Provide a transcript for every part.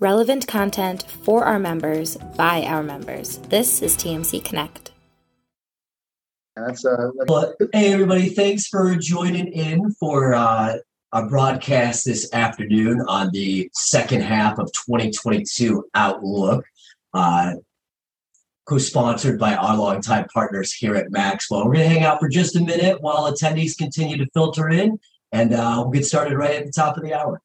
relevant content for our members by our members. This is TMC Connect. That's uh. Well, hey everybody! Thanks for joining in for uh, our broadcast this afternoon on the second half of 2022 Outlook. Uh, co-sponsored by our longtime partners here at Maxwell. We're going to hang out for just a minute while attendees continue to filter in, and uh, we'll get started right at the top of the hour.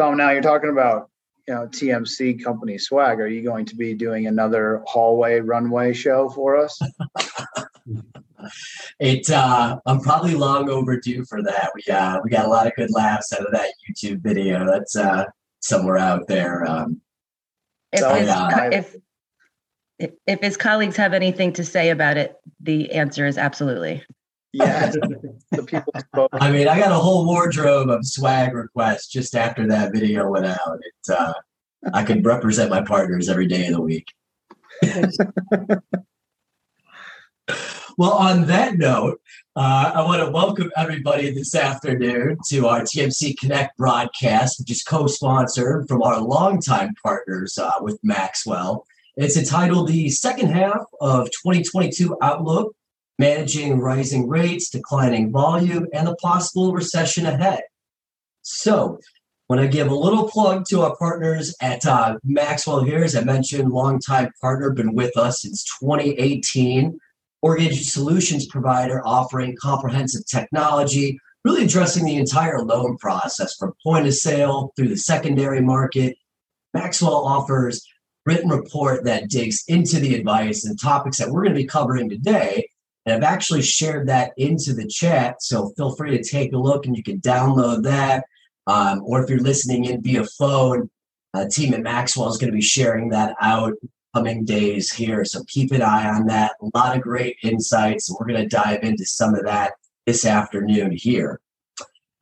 Tom, now you're talking about you know TMC company swag. Are you going to be doing another hallway runway show for us? it uh, I'm probably long overdue for that. We uh, we got a lot of good laughs out of that YouTube video. That's uh, somewhere out there. Um, If, So, his, yeah, co- I- if, if if his colleagues have anything to say about it, the answer is absolutely. Yeah, the people spoke. I mean, I got a whole wardrobe of swag requests just after that video went out. It, uh, I could represent my partners every day of the week. well, on that note, uh, I want to welcome everybody this afternoon to our TMC Connect broadcast, which is co-sponsored from our longtime partners uh, with Maxwell. It's entitled "The Second Half of 2022 Outlook: Managing Rising Rates, Declining Volume, and the Possible Recession Ahead." So, want to give a little plug to our partners at uh, Maxwell here. As I mentioned, longtime partner, been with us since 2018. Mortgage solutions provider offering comprehensive technology, really addressing the entire loan process from point of sale through the secondary market. Maxwell offers written report that digs into the advice and topics that we're going to be covering today. And I've actually shared that into the chat. So feel free to take a look and you can download that. Um, or if you're listening in via phone, uh, team at Maxwell is going to be sharing that out coming days here. So keep an eye on that. A lot of great insights. We're going to dive into some of that this afternoon here.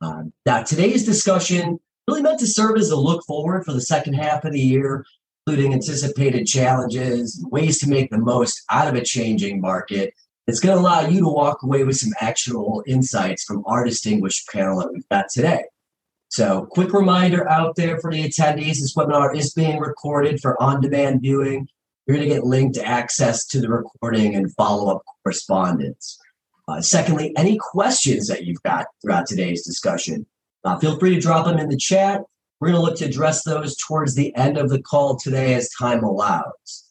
Um, now, today's discussion really meant to serve as a look forward for the second half of the year, including anticipated challenges, ways to make the most out of a changing market. It's going to allow you to walk away with some actionable insights from our distinguished panel that we've got today. So, quick reminder out there for the attendees this webinar is being recorded for on demand viewing. You're going to get linked access to the recording and follow up correspondence. Uh, secondly, any questions that you've got throughout today's discussion, uh, feel free to drop them in the chat. We're going to look to address those towards the end of the call today as time allows.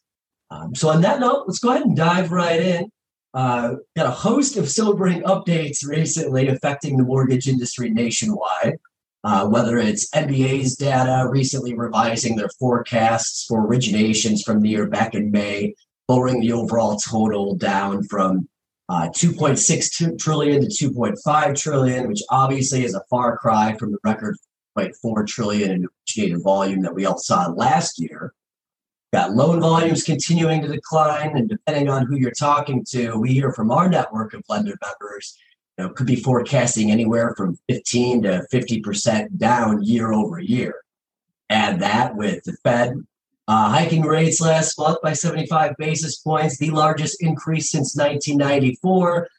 Um, so, on that note, let's go ahead and dive right in. Uh, got a host of sobering updates recently affecting the mortgage industry nationwide. Uh, whether it's MBA's data recently revising their forecasts for originations from the year back in May, lowering the overall total down from uh, 2.6 trillion to 2.5 trillion, which obviously is a far cry from the record 0.4 trillion in originated volume that we all saw last year. Got loan volumes continuing to decline, and depending on who you're talking to, we hear from our network of lender members you know, could be forecasting anywhere from 15 to 50% down year over year. Add that with the Fed uh, hiking rates last month by 75 basis points, the largest increase since 1994.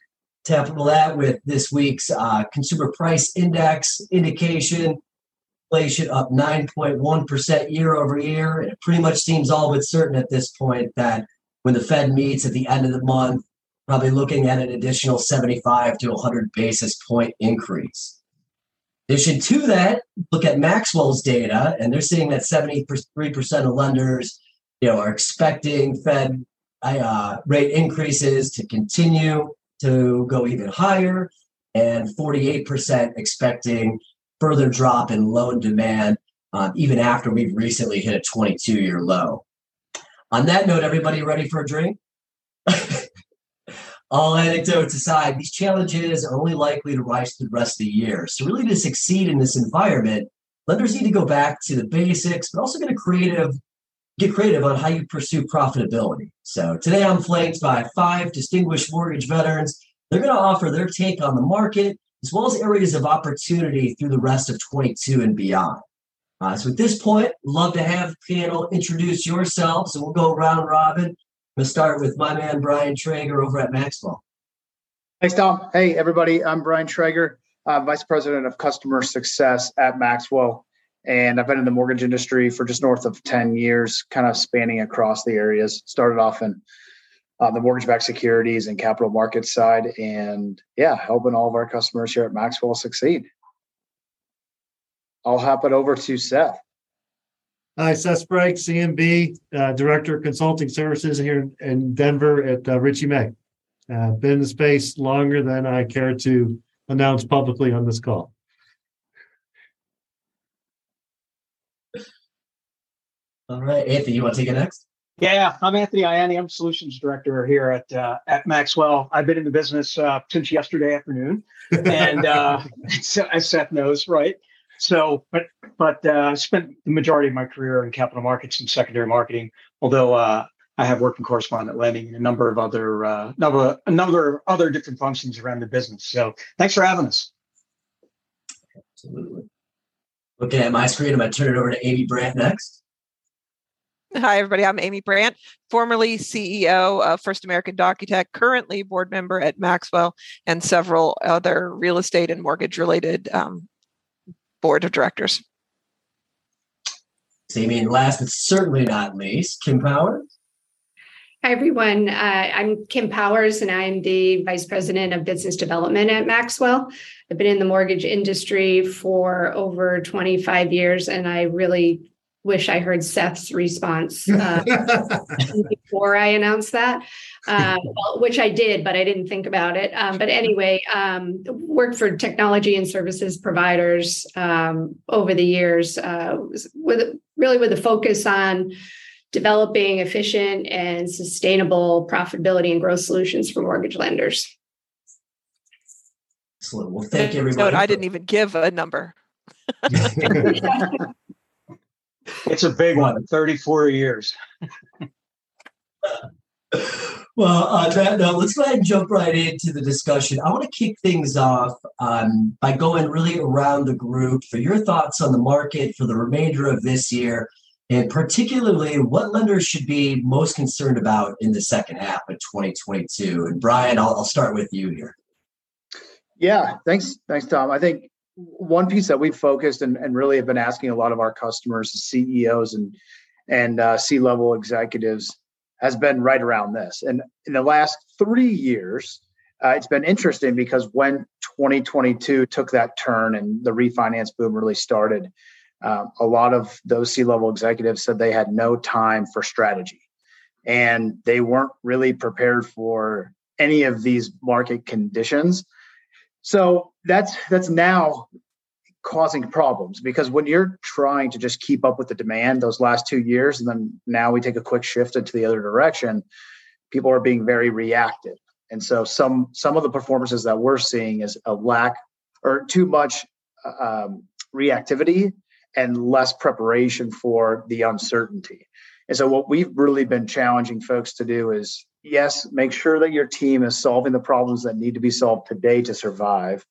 Tackle that with this week's uh, consumer price index indication, inflation up 9.1% year over year. And it pretty much seems all but certain at this point that when the Fed meets at the end of the month, probably looking at an additional 75 to 100 basis point increase. In addition to that, look at Maxwell's data, and they're seeing that 73% of lenders, you know, are expecting Fed uh, rate increases to continue to go even higher, and 48% expecting further drop in loan demand, uh, even after we've recently hit a 22-year low. On that note, everybody ready for a drink? all anecdotes aside, these challenges are only likely to rise through the rest of the year. So, really, to succeed in this environment, lenders need to go back to the basics, but also get creative, get creative on how you pursue profitability. So, today I'm flanked by five distinguished mortgage veterans. They're going to offer their take on the market as well as areas of opportunity through the rest of 22 and beyond. Uh, so, at this point, love to have the panel introduce yourselves, and we'll go round robin. I'm going to start with my man, Brian Traeger over at Maxwell. Thanks, Tom. Hey, everybody. I'm Brian Traeger, uh, Vice President of Customer Success at Maxwell. And I've been in the mortgage industry for just north of 10 years, kind of spanning across the areas. Started off in uh, the mortgage backed securities and capital markets side. And yeah, helping all of our customers here at Maxwell succeed. I'll hop it over to Seth. Hi, Seth Sprague, CMB, uh, Director of Consulting Services here in Denver at uh, Richey May. Uh, been in the space longer than I care to announce publicly on this call. All right, Anthony, you want to take it next? Yeah, I'm Anthony Ianni. I'm Solutions Director here at uh, at Maxwell. I've been in the business uh, since yesterday afternoon, and uh, as Seth knows, right? So, but but uh, spent the majority of my career in capital markets and secondary marketing. Although uh, I have worked in correspondent lending and a number of other uh, number a number of other different functions around the business. So, thanks for having us. Absolutely. Looking at my screen, I'm going to turn it over to Amy Brandt next. Hi, everybody. I'm Amy Brandt, formerly CEO of First American DocuTech, currently board member at Maxwell and several other real estate and mortgage related um, board of directors. Amy, and last but certainly not least, Kim Powers. Hi, everyone. Uh, I'm Kim Powers, and I'm the Vice President of Business Development at Maxwell. I've been in the mortgage industry for over 25 years, and I really wish I heard Seth's response uh, before I announced that, uh, well, which I did, but I didn't think about it. Um, but anyway, um, worked for technology and services providers um, over the years, uh, with really with a focus on developing efficient and sustainable profitability and growth solutions for mortgage lenders. Excellent. Well, thank you, everybody. I didn't even give a number. It's a big one, 34 years. well, uh, that note, let's go ahead and jump right into the discussion. I want to kick things off um, by going really around the group for your thoughts on the market for the remainder of this year, and particularly what lenders should be most concerned about in the second half of 2022. And Brian, I'll, I'll start with you here. Yeah, thanks, thanks, Tom. I think one piece that we've focused and, and really have been asking a lot of our customers, CEOs and and uh, C-level executives, has been right around this. And in the last three years, uh, it's been interesting because when 2022 took that turn and the refinance boom really started, uh, a lot of those C-level executives said they had no time for strategy, and they weren't really prepared for any of these market conditions so that's that's now causing problems because when you're trying to just keep up with the demand those last two years, and then now we take a quick shift into the other direction, people are being very reactive. And so some some of the performances that we're seeing is a lack or too much uh, um, reactivity and less preparation for the uncertainty. And so what we've really been challenging folks to do is yes, make sure that your team is solving the problems that need to be solved today to survive,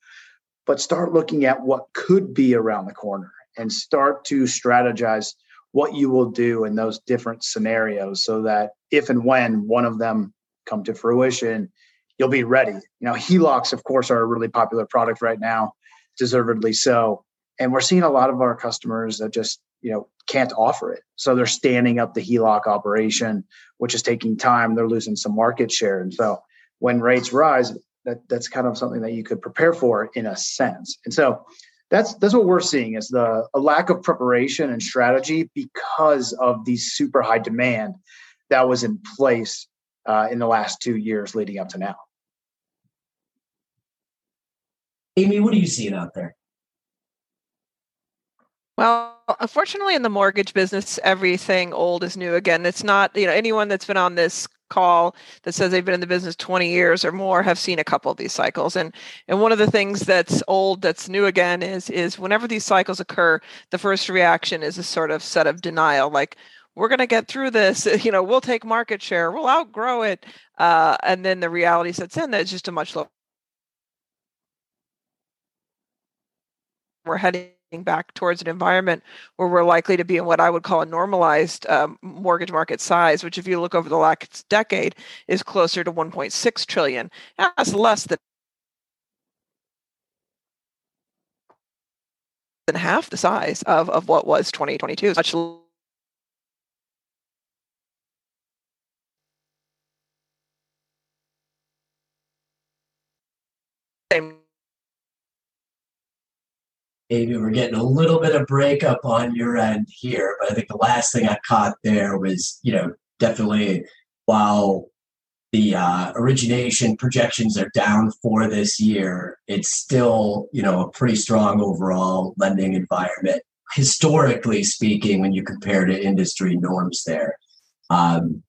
but start looking at what could be around the corner and start to strategize what you will do in those different scenarios so that if and when one of them come to fruition, you'll be ready. You know, HELOCs, of course, are a really popular product right now, deservedly so. And we're seeing a lot of our customers that just you know can't offer it. So they're standing up the heloc operation which is taking time. They're losing some market share. And so when rates rise that that's kind of something that you could prepare for in a sense. And so that's that's what we're seeing is the a lack of preparation and strategy because of the super high demand that was in place uh, in the last two years leading up to now. Amy what are you seeing out there? Well, unfortunately, in the mortgage business, everything old is new again. It's not, you know, anyone that's been on this call that says they've been in the business 20 years or more have seen a couple of these cycles and and one of the things that's old that's new again is is whenever these cycles occur the first reaction is a sort of set of denial like we're going to get through this you know we'll take market share we'll outgrow it uh, and then the reality sets in that it's just a much lower we're heading back towards an environment where we're likely to be in what I would call a normalized um, mortgage market size, which, if you look over the last decade, is closer to 1.6 trillion. That's less than than half the size of, of what was 2022. Much same Maybe we're getting a little bit of breakup on your end here, but I think the last thing I caught there was, you know, definitely while the uh, origination projections are down for this year, it's still, you know, a pretty strong overall lending environment, historically speaking, when you compare to industry norms there. Um,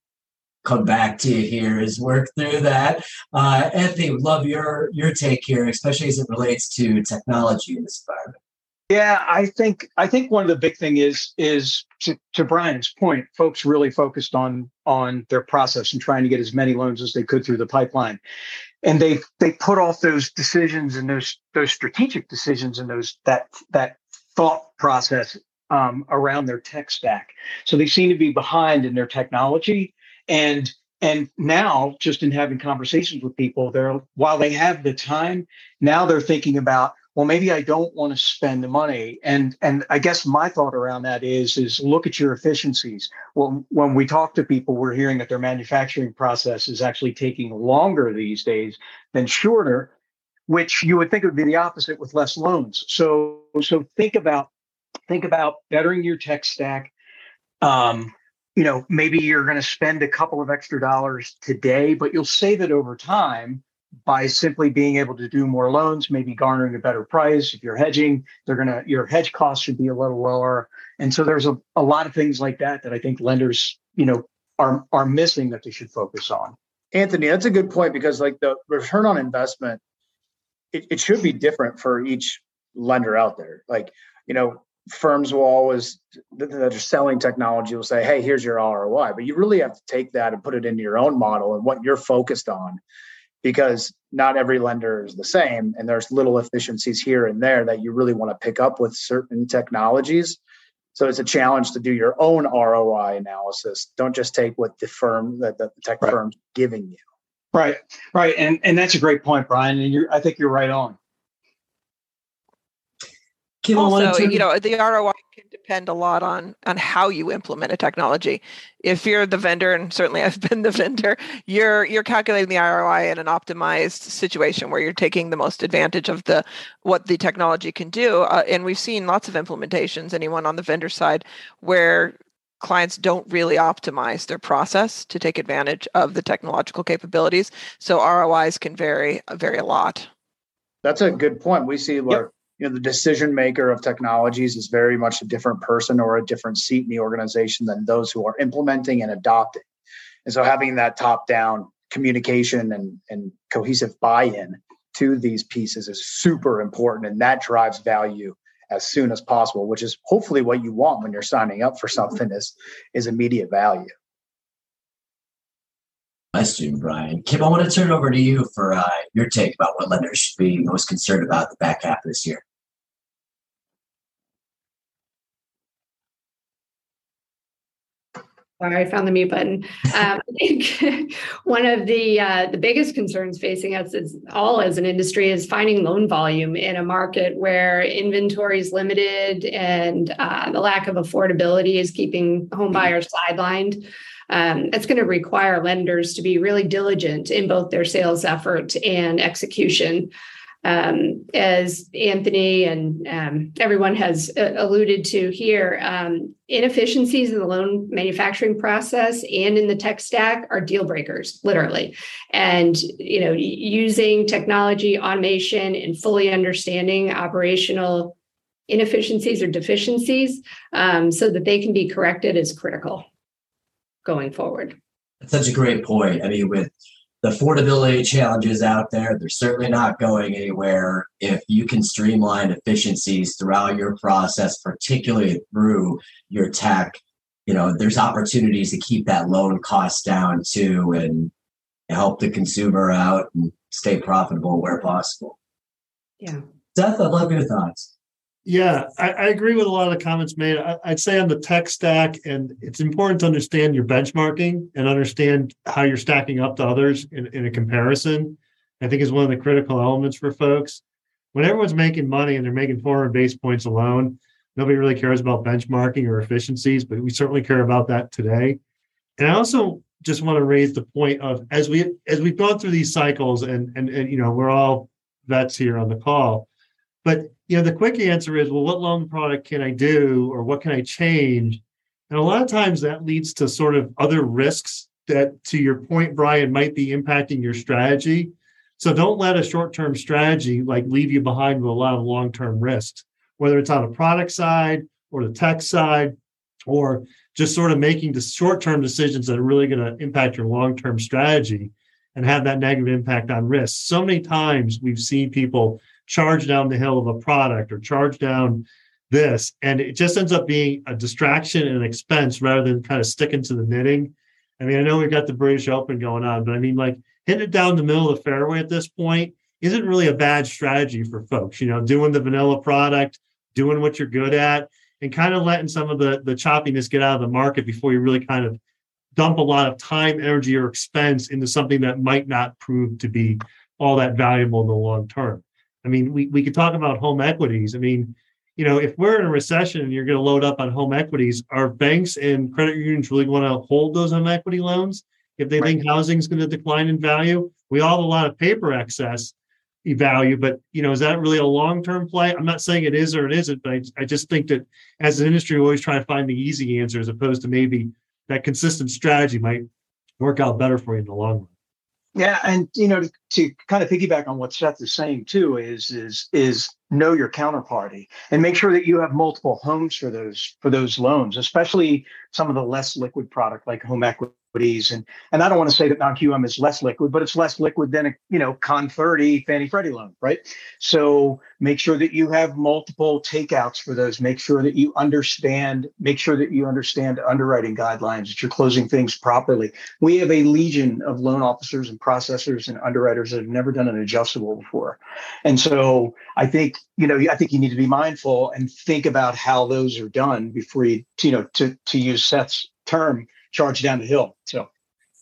come back to you here is work through that. Uh, Anthony, love your your take here, especially as it relates to technology in this environment. Yeah, I think I think one of the big thing is is to, to Brian's point, folks really focused on on their process and trying to get as many loans as they could through the pipeline, and they they put off those decisions and those those strategic decisions and those that that thought process um, around their tech stack. So they seem to be behind in their technology and and now just in having conversations with people they're while they have the time now they're thinking about well maybe i don't want to spend the money. And and i guess my thought around that is is look at your efficiencies. Well when we talk to people we're hearing that their manufacturing process is actually taking longer these days than shorter which you would think would be the opposite with less loans. So so think about think about bettering your tech stack. Um, you know maybe you're going to spend a couple of extra dollars today but you'll save it over time by simply being able to do more loans, maybe garnering a better price. If you're hedging, they're gonna your hedge costs should be a little lower. And so there's a, a lot of things like that that I think lenders, you know, are are missing that they should focus on. Anthony, that's a good point because like the return on investment, it, it should be different for each lender out there. Like, you know, firms will always that are selling technology will say, hey, here's your ROI. But you really have to take that and put it into your own model and what you're focused on because not every lender is the same and there's little efficiencies here and there that you really want to pick up with certain technologies. So it's a challenge to do your own roi analysis. Don't just take what the firm that the tech right. firm's giving you. Right right and and that's a great point brian and you're i think you're right on. Kim, also, you know, the ROI can depend a lot on on how you implement a technology. If you're the vendor, and certainly I've been the vendor, you're you're calculating the ROI in an optimized situation where you're taking the most advantage of the what the technology can do. Uh, and we've seen lots of implementations. Anyone on the vendor side where clients don't really optimize their process to take advantage of the technological capabilities. So ROIs can vary vary a lot. That's a good point. We see where yep you know the decision maker of technologies is very much a different person or a different seat in the organization than those who are implementing and adopting and so having that top down communication and, and cohesive buy-in to these pieces is super important and that drives value as soon as possible which is hopefully what you want when you're signing up for something is is immediate value question, Brian. Kim, I want to turn it over to you for uh, your take about what lenders should be most concerned about the back half of this year. Sorry, I found the mute button. Um, I think one of the uh, the biggest concerns facing us is all as an industry is finding loan volume in a market where inventory is limited and uh, the lack of affordability is keeping home buyers sidelined. Um, it's going to require lenders to be really diligent in both their sales effort and execution um, as Anthony and um, everyone has uh, alluded to here, um, inefficiencies in the loan manufacturing process and in the tech stack are deal breakers, literally. And you know, using technology, automation, and fully understanding operational inefficiencies or deficiencies um, so that they can be corrected is critical going forward. That's such a great point. I mean, with the affordability challenges out there, they're certainly not going anywhere. If you can streamline efficiencies throughout your process, particularly through your tech, you know, there's opportunities to keep that loan cost down too and help the consumer out and stay profitable where possible. Yeah. Seth, I'd love your thoughts. Yeah, I, I, agree with a lot of the comments made. I, would say on the tech stack, and it's important to understand your benchmarking and understand how you're stacking up to others in, in a comparison. I think is one of the critical elements for folks. when everyone's making money and they're making 400 base points alone, nobody really cares about benchmarking or efficiencies, but we certainly care about that today. And I also just want to raise the point of as we as we've gone through these cycles and and, and you know we're all vets here on the call but you know the quick answer is well what loan product can i do or what can i change and a lot of times that leads to sort of other risks that to your point brian might be impacting your strategy so don't let a short-term strategy like leave you behind with a lot of long-term risks whether it's on the product side or the tech side or just sort of making the short-term decisions that are really going to impact your long-term strategy and have that negative impact on risk. So many times we've seen people charge down the hill of a product or charge down this, and it just ends up being a distraction and an expense rather than kind of sticking to the knitting. I mean, I know we've got the British Open going on, but I mean, like hitting it down the middle of the fairway at this point isn't really a bad strategy for folks. You know, doing the vanilla product, doing what you're good at, and kind of letting some of the the choppiness get out of the market before you really kind of dump a lot of time, energy, or expense into something that might not prove to be all that valuable in the long term. I mean, we, we could talk about home equities. I mean, you know, if we're in a recession and you're going to load up on home equities, are banks and credit unions really want to hold those home equity loans if they right. think housing is going to decline in value? We all have a lot of paper excess value, but you know, is that really a long-term play? I'm not saying it is or it isn't, but I, I just think that as an industry, we always try to find the easy answer as opposed to maybe that consistent strategy might work out better for you in the long run. Yeah, and you know, to, to, kind of piggyback on what Seth is saying too, is is is know your counterparty and make sure that you have multiple homes for those for those loans, especially some of the less liquid product like home equity equities. And and I don't want to say that non-QM is less liquid, but it's less liquid than a you know con 30 Fannie Freddie loan, right? So make sure that you have multiple takeouts for those. Make sure that you understand, make sure that you understand underwriting guidelines, that you're closing things properly. We have a legion of loan officers and processors and underwriters that have never done an adjustable before. And so I think, you know, I think you need to be mindful and think about how those are done before you, you know, to to use Seth's term, charge down the hill. So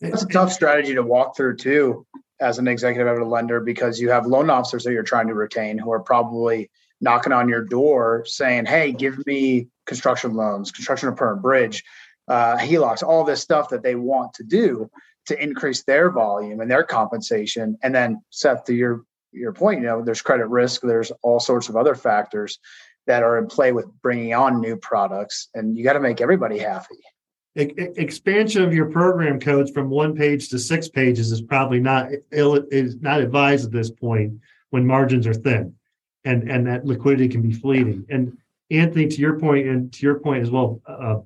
it's a tough strategy to walk through too as an executive at a lender because you have loan officers that you're trying to retain who are probably knocking on your door saying, "Hey, give me construction loans, construction perm, bridge, uh, HELOCs, all this stuff that they want to do to increase their volume and their compensation." And then, Seth, to your your point, you know, there's credit risk, there's all sorts of other factors that are in play with bringing on new products, and you got to make everybody happy expansion of your program codes from one page to six pages is probably not ill is not advised at this point when margins are thin and and that liquidity can be fleeting. And anthony to your point and to your point as well uh,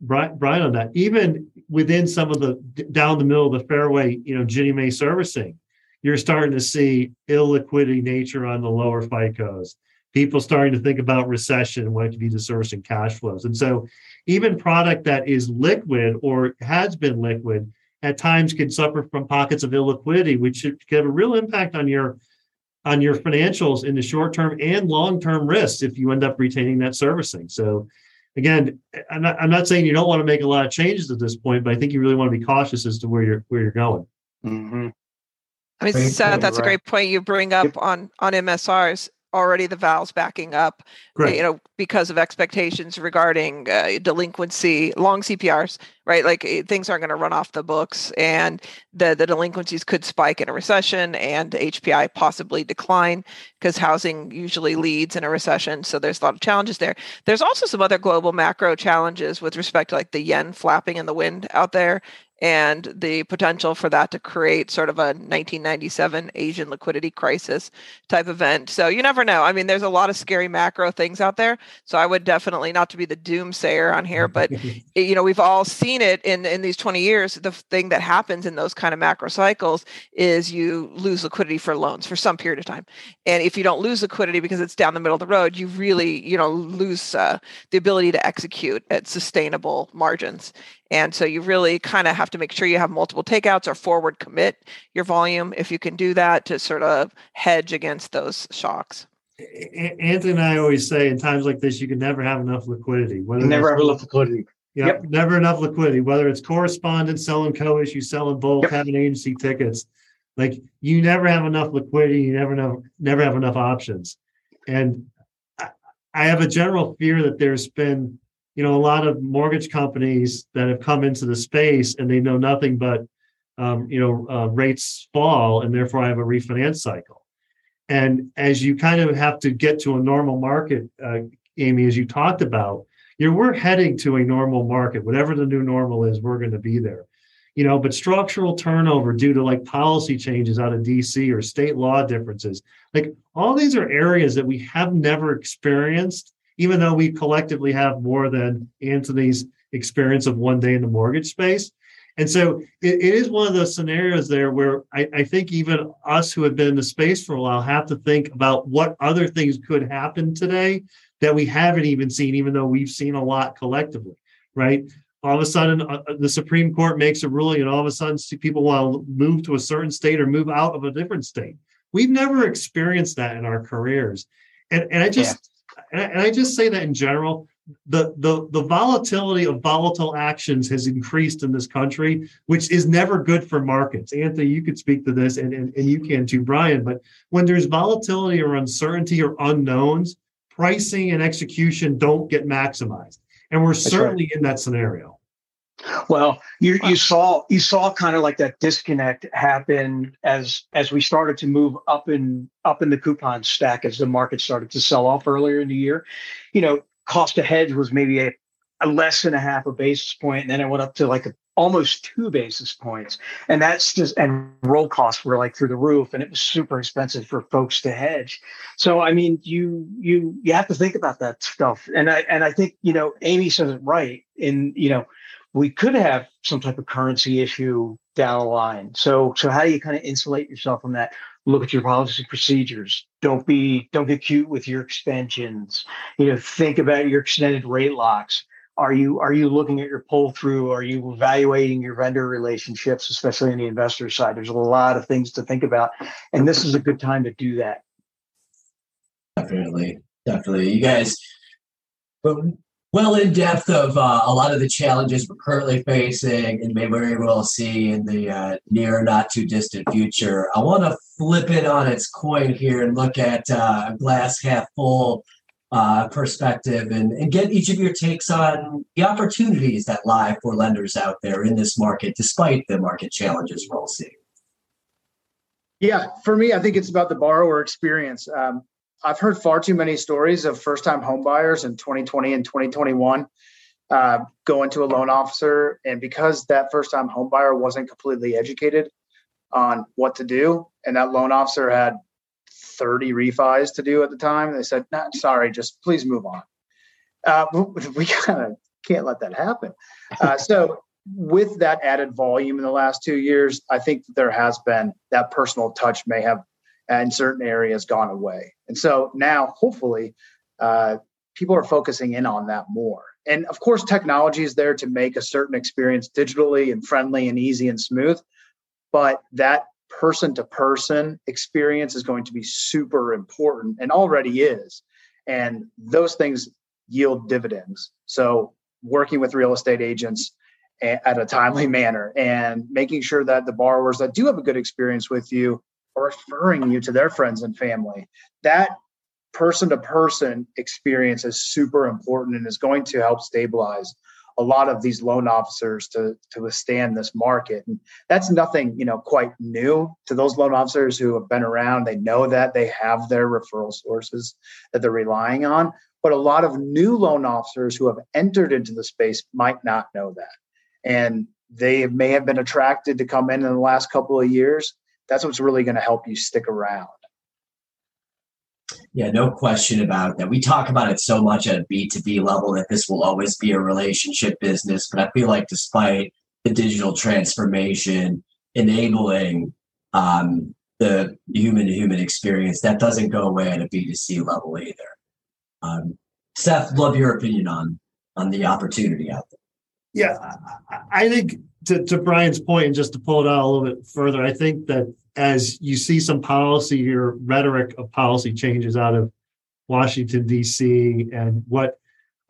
brian, brian on that even within some of the down the middle of the fairway you know ginnie mae servicing you're starting to see illiquidity nature on the lower ficos people starting to think about recession and what it could be to servicing cash flows and so even product that is liquid or has been liquid at times can suffer from pockets of illiquidity, which could have a real impact on your on your financials in the short term and long term risks if you end up retaining that servicing. So again, I'm not, I'm not saying you don't want to make a lot of changes at this point, but I think you really want to be cautious as to where you're where you're going. Mm-hmm. I mean, Seth, that's a great point you bring up on on MSRs already the valves backing up Great. you know because of expectations regarding uh, delinquency long cprs right like eh, things aren't going to run off the books and the the delinquencies could spike in a recession and hpi possibly decline because housing usually leads in a recession so there's a lot of challenges there there's also some other global macro challenges with respect to like the yen flapping in the wind out there and the potential for that to create sort of a 1997 Asian liquidity crisis type event. So you never know. I mean, there's a lot of scary macro things out there. So I would definitely not to be the doomsayer on here, but you know, we've all seen it in in these 20 years. The thing that happens in those kind of macro cycles is you lose liquidity for loans for some period of time, and if you don't lose liquidity because it's down the middle of the road, you really you know lose uh, the ability to execute at sustainable margins. And so you really kind of have to make sure you have multiple takeouts or forward commit your volume if you can do that to sort of hedge against those shocks. Anthony and I always say in times like this, you can never have enough liquidity. Whether never have enough liquidity. Yep, yep, never enough liquidity, whether it's correspondent, selling co-issue, selling bulk, yep. having agency tickets. Like you never have enough liquidity, you never know, never have enough options. And I, I have a general fear that there's been, you know, a lot of mortgage companies that have come into the space and they know nothing but, um, you know, uh, rates fall and therefore I have a refinance cycle. And as you kind of have to get to a normal market, uh, Amy, as you talked about, you're we're heading to a normal market. Whatever the new normal is, we're going to be there you know but structural turnover due to like policy changes out of dc or state law differences like all these are areas that we have never experienced even though we collectively have more than anthony's experience of one day in the mortgage space and so it, it is one of those scenarios there where I, I think even us who have been in the space for a while have to think about what other things could happen today that we haven't even seen even though we've seen a lot collectively right all of a sudden uh, uh, the Supreme Court makes a ruling, and all of a sudden people want to move to a certain state or move out of a different state. We've never experienced that in our careers, and and I just yeah. And, I, and I just say that in general. The, the the volatility of volatile actions has increased in this country, which is never good for markets. Anthony, you could speak to this, and, and, and you can too, Brian. But when there's volatility or uncertainty or unknowns, pricing and execution don't get maximized. And we're That's certainly right. in that scenario. Well, you you saw you saw kind of like that disconnect happen as as we started to move up in up in the coupon stack as the market started to sell off earlier in the year. You know, cost of hedge was maybe a, a less than a half a basis point, and then it went up to like a, almost two basis points, and that's just and roll costs were like through the roof, and it was super expensive for folks to hedge. So I mean, you you you have to think about that stuff, and I and I think you know Amy says it right in you know we could have some type of currency issue down the line. So, so how do you kind of insulate yourself from that? Look at your policy procedures. Don't be don't get cute with your extensions. You know, think about your extended rate locks. Are you are you looking at your pull through? Are you evaluating your vendor relationships, especially on the investor side? There's a lot of things to think about, and this is a good time to do that. Definitely, definitely. You guys, but well in depth of uh, a lot of the challenges we're currently facing and maybe we will see in the uh, near not too distant future. I want to flip it on its coin here and look at uh, a glass half full uh, perspective and, and get each of your takes on the opportunities that lie for lenders out there in this market, despite the market challenges we're all seeing. Yeah, for me, I think it's about the borrower experience. Um, I've heard far too many stories of first time homebuyers in 2020 and 2021 uh, going to a loan officer. And because that first time homebuyer wasn't completely educated on what to do, and that loan officer had 30 refis to do at the time, they said, nah, sorry, just please move on. Uh, we kind of can't let that happen. Uh, so, with that added volume in the last two years, I think there has been that personal touch may have in certain areas gone away. And so now, hopefully, uh, people are focusing in on that more. And of course, technology is there to make a certain experience digitally and friendly and easy and smooth. But that person to person experience is going to be super important and already is. And those things yield dividends. So, working with real estate agents at a timely manner and making sure that the borrowers that do have a good experience with you referring you to their friends and family. That person to person experience is super important and is going to help stabilize a lot of these loan officers to to withstand this market. And that's nothing you know quite new to those loan officers who have been around. They know that they have their referral sources that they're relying on. But a lot of new loan officers who have entered into the space might not know that. And they may have been attracted to come in in the last couple of years that's what's really going to help you stick around. Yeah, no question about that. We talk about it so much at a B2B level that this will always be a relationship business. But I feel like despite the digital transformation enabling um, the human to human experience, that doesn't go away at a B2C level either. Um, Seth, love your opinion on on the opportunity out there. Yeah, I think to, to Brian's point, and just to pull it out a little bit further, I think that as you see some policy or rhetoric of policy changes out of Washington, D.C., and what,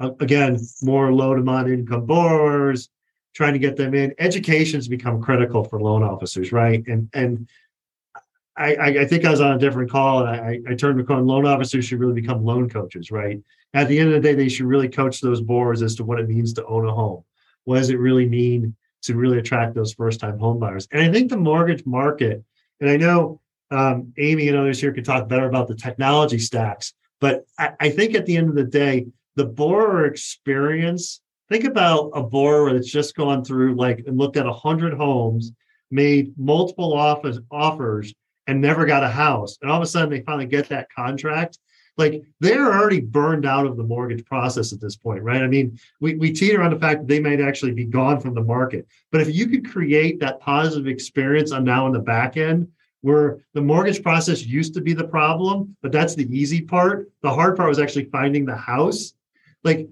uh, again, more low to moderate income borrowers, trying to get them in, education's become critical for loan officers, right? And, and I, I think I was on a different call and I, I turned to call loan officers should really become loan coaches, right? At the end of the day, they should really coach those borrowers as to what it means to own a home. What does it really mean to really attract those first time homebuyers? And I think the mortgage market, and I know um, Amy and others here could talk better about the technology stacks, but I, I think at the end of the day, the borrower experience, think about a borrower that's just gone through like and looked at 100 homes, made multiple office offers and never got a house. And all of a sudden they finally get that contract. Like they're already burned out of the mortgage process at this point, right? I mean, we, we teeter on the fact that they might actually be gone from the market. But if you could create that positive experience on now in the back end, where the mortgage process used to be the problem, but that's the easy part. The hard part was actually finding the house. Like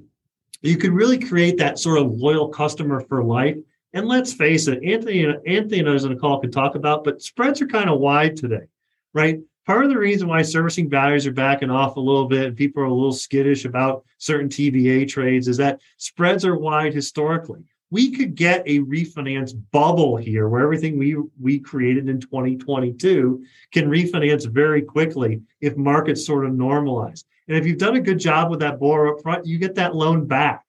you could really create that sort of loyal customer for life and let's face it, Anthony, Anthony and others on the call can talk about, but spreads are kind of wide today, right? Part of the reason why servicing values are backing off a little bit and people are a little skittish about certain TBA trades is that spreads are wide historically. We could get a refinance bubble here where everything we we created in 2022 can refinance very quickly if markets sort of normalize. And if you've done a good job with that borrower up front, you get that loan back.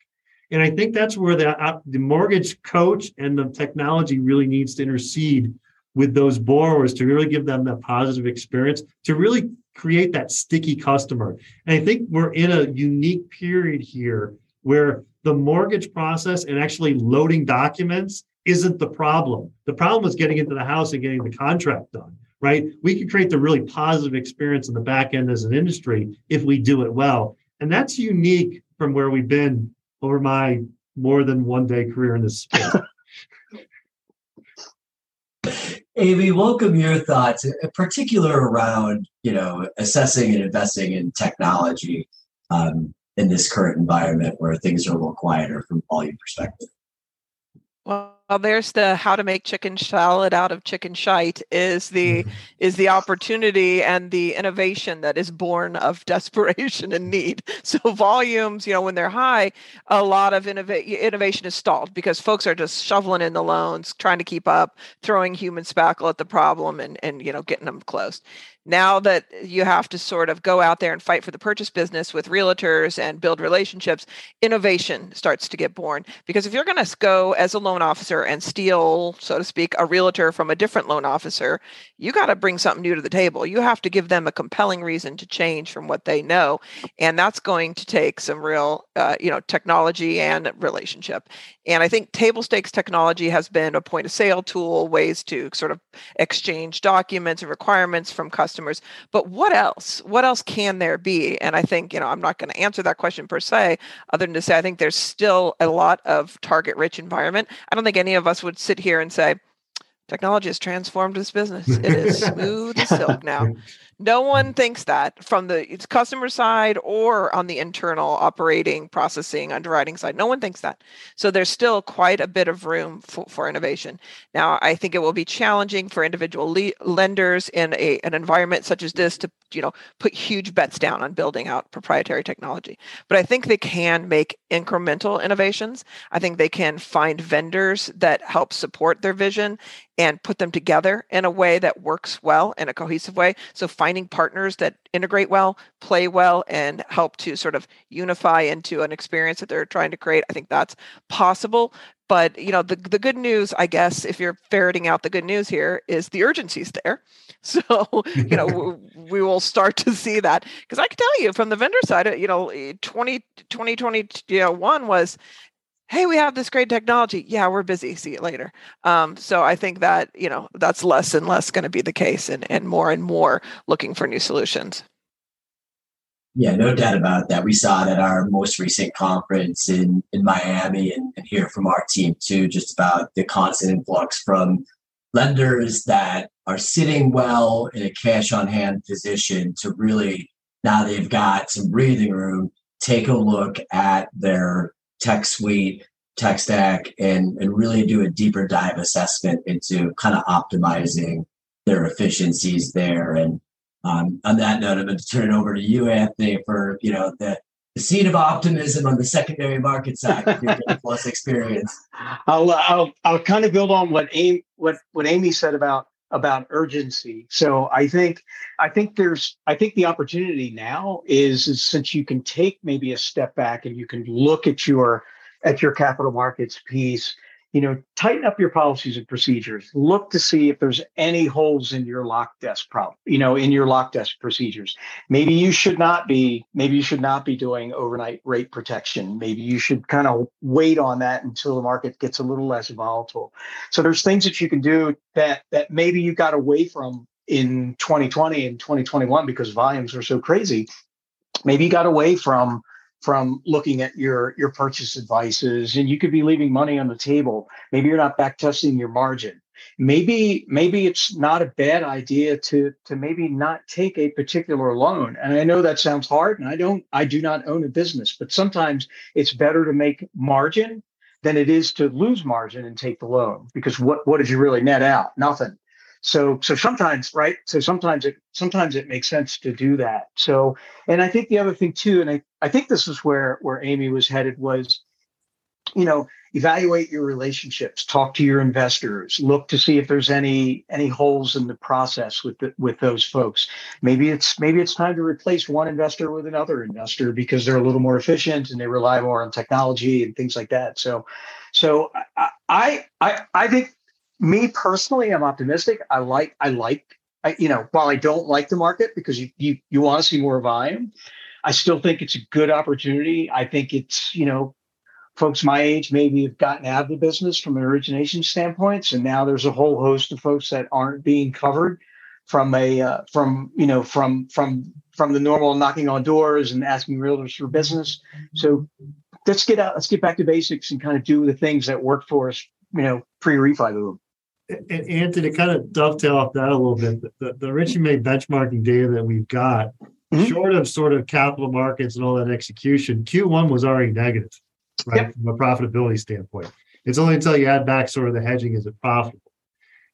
And I think that's where the, uh, the mortgage coach and the technology really needs to intercede with those borrowers to really give them that positive experience to really create that sticky customer. And I think we're in a unique period here where the mortgage process and actually loading documents isn't the problem. The problem is getting into the house and getting the contract done, right? We can create the really positive experience in the back end as an industry if we do it well. And that's unique from where we've been over my more than one day career in this space. Amy, welcome your thoughts, in particular around you know assessing and investing in technology um, in this current environment where things are a little quieter from volume perspective. Well, well, there's the how to make chicken salad out of chicken shite is the mm-hmm. is the opportunity and the innovation that is born of desperation and need. So volumes, you know, when they're high, a lot of innova- innovation is stalled because folks are just shoveling in the loans, trying to keep up, throwing human spackle at the problem, and and you know getting them closed now that you have to sort of go out there and fight for the purchase business with realtors and build relationships, innovation starts to get born. Because if you're going to go as a loan officer and steal, so to speak, a realtor from a different loan officer, you got to bring something new to the table. You have to give them a compelling reason to change from what they know. And that's going to take some real, uh, you know, technology and relationship. And I think table stakes technology has been a point of sale tool, ways to sort of exchange documents and requirements from customers. But what else? What else can there be? And I think, you know, I'm not going to answer that question per se, other than to say I think there's still a lot of target rich environment. I don't think any of us would sit here and say, technology has transformed this business. It is smooth as silk now. No one thinks that from the customer side or on the internal operating, processing, underwriting side. No one thinks that. So there's still quite a bit of room for, for innovation. Now, I think it will be challenging for individual le- lenders in a, an environment such as this to, you know, put huge bets down on building out proprietary technology. But I think they can make incremental innovations. I think they can find vendors that help support their vision and put them together in a way that works well in a cohesive way. So finding partners that integrate well, play well, and help to sort of unify into an experience that they're trying to create. I think that's possible. But you know, the, the good news, I guess, if you're ferreting out the good news here, is the urgency's there. So, you know, we, we will start to see that. Because I can tell you from the vendor side, uh, you know, eh, 20, 2021 was hey we have this great technology. Yeah we're busy. See you later. Um, so i think that you know that's less and less going to be the case and, and more and more looking for new solutions. Yeah no doubt about that. We saw it at our most recent conference in, in miami and, and hear from our team too just about the constant influx from lenders that are sitting well in a cash on hand position to really now they've got some breathing room take a look at their tech suite, tech stack, and, and really do a deeper dive assessment into kind of optimizing their efficiencies there. And um, on that note, I'm going to turn it over to you, Anthony, for you know the, the seed of optimism on the secondary market side plus experience. I'll, I'll I'll kind of build on what Amy what what Amy said about about urgency. So I think I think there's I think the opportunity now is, is since you can take maybe a step back and you can look at your at your capital markets piece you know, tighten up your policies and procedures. Look to see if there's any holes in your lock desk problem, you know, in your lock desk procedures. Maybe you should not be, maybe you should not be doing overnight rate protection. Maybe you should kind of wait on that until the market gets a little less volatile. So there's things that you can do that that maybe you got away from in 2020 and 2021 because volumes are so crazy. Maybe you got away from from looking at your your purchase advices and you could be leaving money on the table. Maybe you're not back testing your margin. Maybe maybe it's not a bad idea to to maybe not take a particular loan. And i know that sounds hard and i don't i do not own a business but sometimes it's better to make margin than it is to lose margin and take the loan because what what did you really net out? Nothing so so sometimes right so sometimes it sometimes it makes sense to do that. So and i think the other thing too and i, I think this is where where amy was headed was you know evaluate your relationships talk to your investors look to see if there's any any holes in the process with the, with those folks. Maybe it's maybe it's time to replace one investor with another investor because they're a little more efficient and they rely more on technology and things like that. So so i i i think me personally, I'm optimistic. I like, I like, I, you know, while I don't like the market because you, you, you want to see more volume, I still think it's a good opportunity. I think it's, you know, folks my age maybe have gotten out of the business from an origination standpoint. And now there's a whole host of folks that aren't being covered from a, uh, from, you know, from, from, from the normal knocking on doors and asking realtors for business. So let's get out, let's get back to basics and kind of do the things that work for us, you know, pre-refi boom and Anthony, to kind of dovetail off that a little bit, the, the Richey May benchmarking data that we've got, mm-hmm. short of sort of capital markets and all that execution, Q1 was already negative, right? Yep. From a profitability standpoint. It's only until you add back sort of the hedging is it profitable.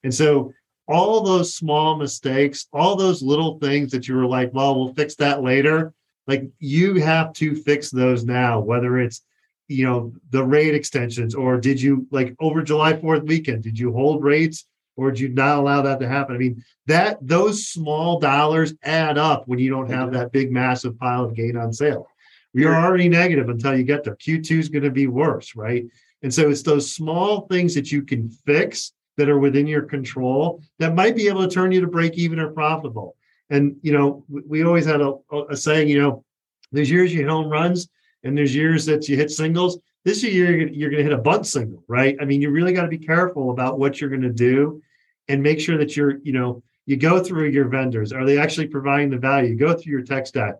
And so all those small mistakes, all those little things that you were like, well, we'll fix that later. Like you have to fix those now, whether it's you know the rate extensions or did you like over july 4th weekend did you hold rates or did you not allow that to happen? I mean that those small dollars add up when you don't have that big massive pile of gain on sale. You're already negative until you get there. Q2 is going to be worse right? And so it's those small things that you can fix that are within your control that might be able to turn you to break even or profitable. And you know we always had a, a saying you know there's years you hit home runs and there's years that you hit singles. This year you're going to hit a bunt single, right? I mean, you really got to be careful about what you're going to do, and make sure that you're, you know, you go through your vendors. Are they actually providing the value? Go through your tech stack.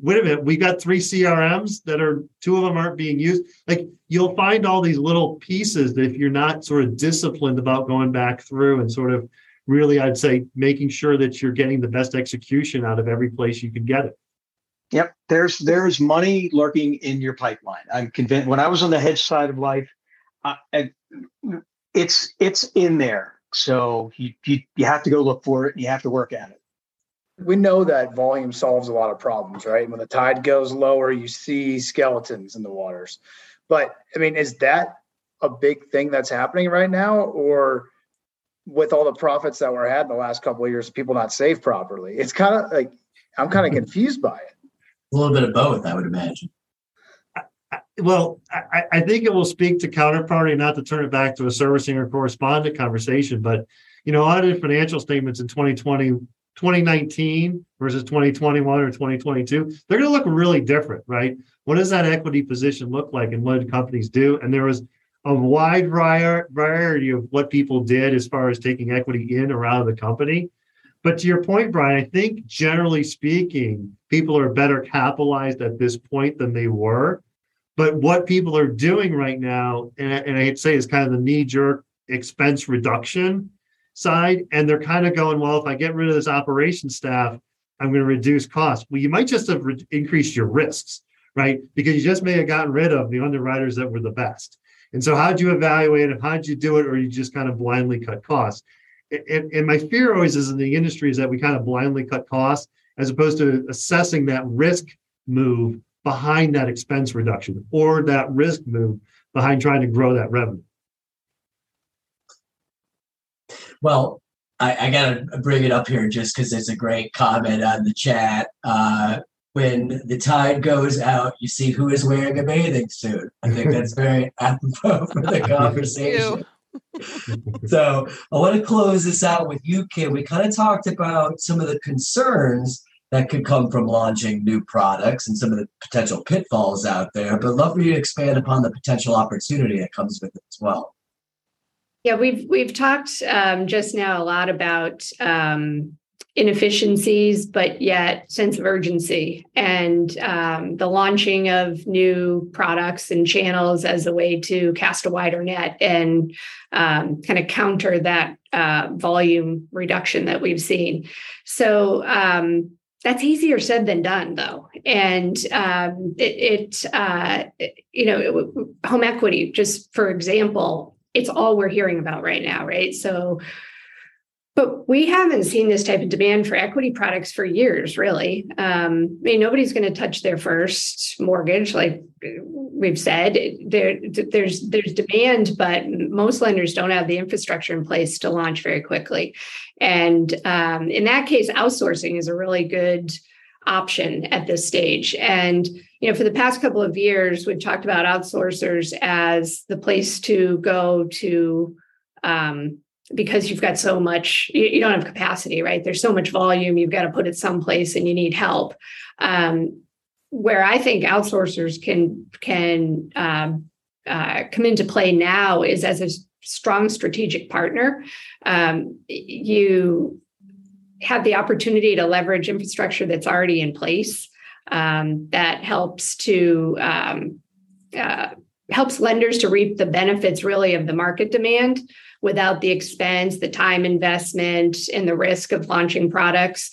Wait a minute, we got three CRMs that are two of them aren't being used. Like you'll find all these little pieces that if you're not sort of disciplined about going back through and sort of really, I'd say, making sure that you're getting the best execution out of every place you can get it. Yep, there's there's money lurking in your pipeline. I'm convinced. When I was on the hedge side of life, uh, it's it's in there. So you, you you have to go look for it and you have to work at it. We know that volume solves a lot of problems, right? When the tide goes lower, you see skeletons in the waters. But I mean, is that a big thing that's happening right now, or with all the profits that were had in the last couple of years, people not saved properly? It's kind of like I'm kind of confused by it. A little bit of both, I would imagine. Well, I, I, think it will speak to counterparty, not to turn it back to a servicing or correspondent conversation. But you know, audited financial statements in 2020, 2019 versus 2021 or 2022, they're going to look really different, right? What does that equity position look like, and what did companies do? And there was a wide variety of what people did as far as taking equity in or out of the company. But to your point, Brian, I think generally speaking, people are better capitalized at this point than they were. But what people are doing right now, and, and I hate to say, is kind of the knee jerk expense reduction side. And they're kind of going, well, if I get rid of this operation staff, I'm going to reduce costs. Well, you might just have re- increased your risks, right? Because you just may have gotten rid of the underwriters that were the best. And so, how'd you evaluate it? How'd you do it? Or you just kind of blindly cut costs? And, and my fear always is in the industry is that we kind of blindly cut costs as opposed to assessing that risk move behind that expense reduction or that risk move behind trying to grow that revenue. Well, I, I gotta bring it up here just because it's a great comment on the chat. Uh, when the tide goes out, you see who is wearing a bathing suit. I think that's very apropos for the conversation. So I want to close this out with you, Kim. We kind of talked about some of the concerns that could come from launching new products and some of the potential pitfalls out there, but love for you to expand upon the potential opportunity that comes with it as well. Yeah, we've we've talked um, just now a lot about um, inefficiencies, but yet sense of urgency and um, the launching of new products and channels as a way to cast a wider net and um, kind of counter that uh, volume reduction that we've seen. So um, that's easier said than done, though. And um, it, it uh, you know, home equity, just for example, it's all we're hearing about right now, right? So but we haven't seen this type of demand for equity products for years, really. Um, I mean, nobody's going to touch their first mortgage, like we've said. There, there's there's demand, but most lenders don't have the infrastructure in place to launch very quickly. And um, in that case, outsourcing is a really good option at this stage. And you know, for the past couple of years, we've talked about outsourcers as the place to go to. Um, because you've got so much you, you, don't have capacity right? There's so much volume you've got to put it someplace and you need help. Um, where i think outsourcers can can um, uh, come into play now is as a strong strategic partner. Um, you have the opportunity to leverage infrastructure that's already in place um, that helps to um, uh, helps lenders to reap the benefits really of the market demand without the expense, the time investment, and the risk of launching products.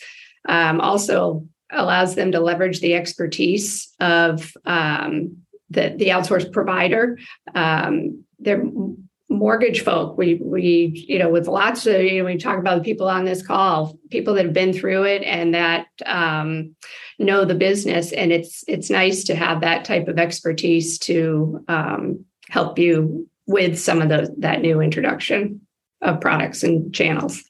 Um, also allows them to leverage the expertise of um, the, the outsourced provider. Um, they're mortgage folk. We we you know with lots of you know we talk about the people on this call, people that have been through it and that um, know the business, and it's it's nice to have that type of expertise to um, help you with some of those that new introduction of products and channels.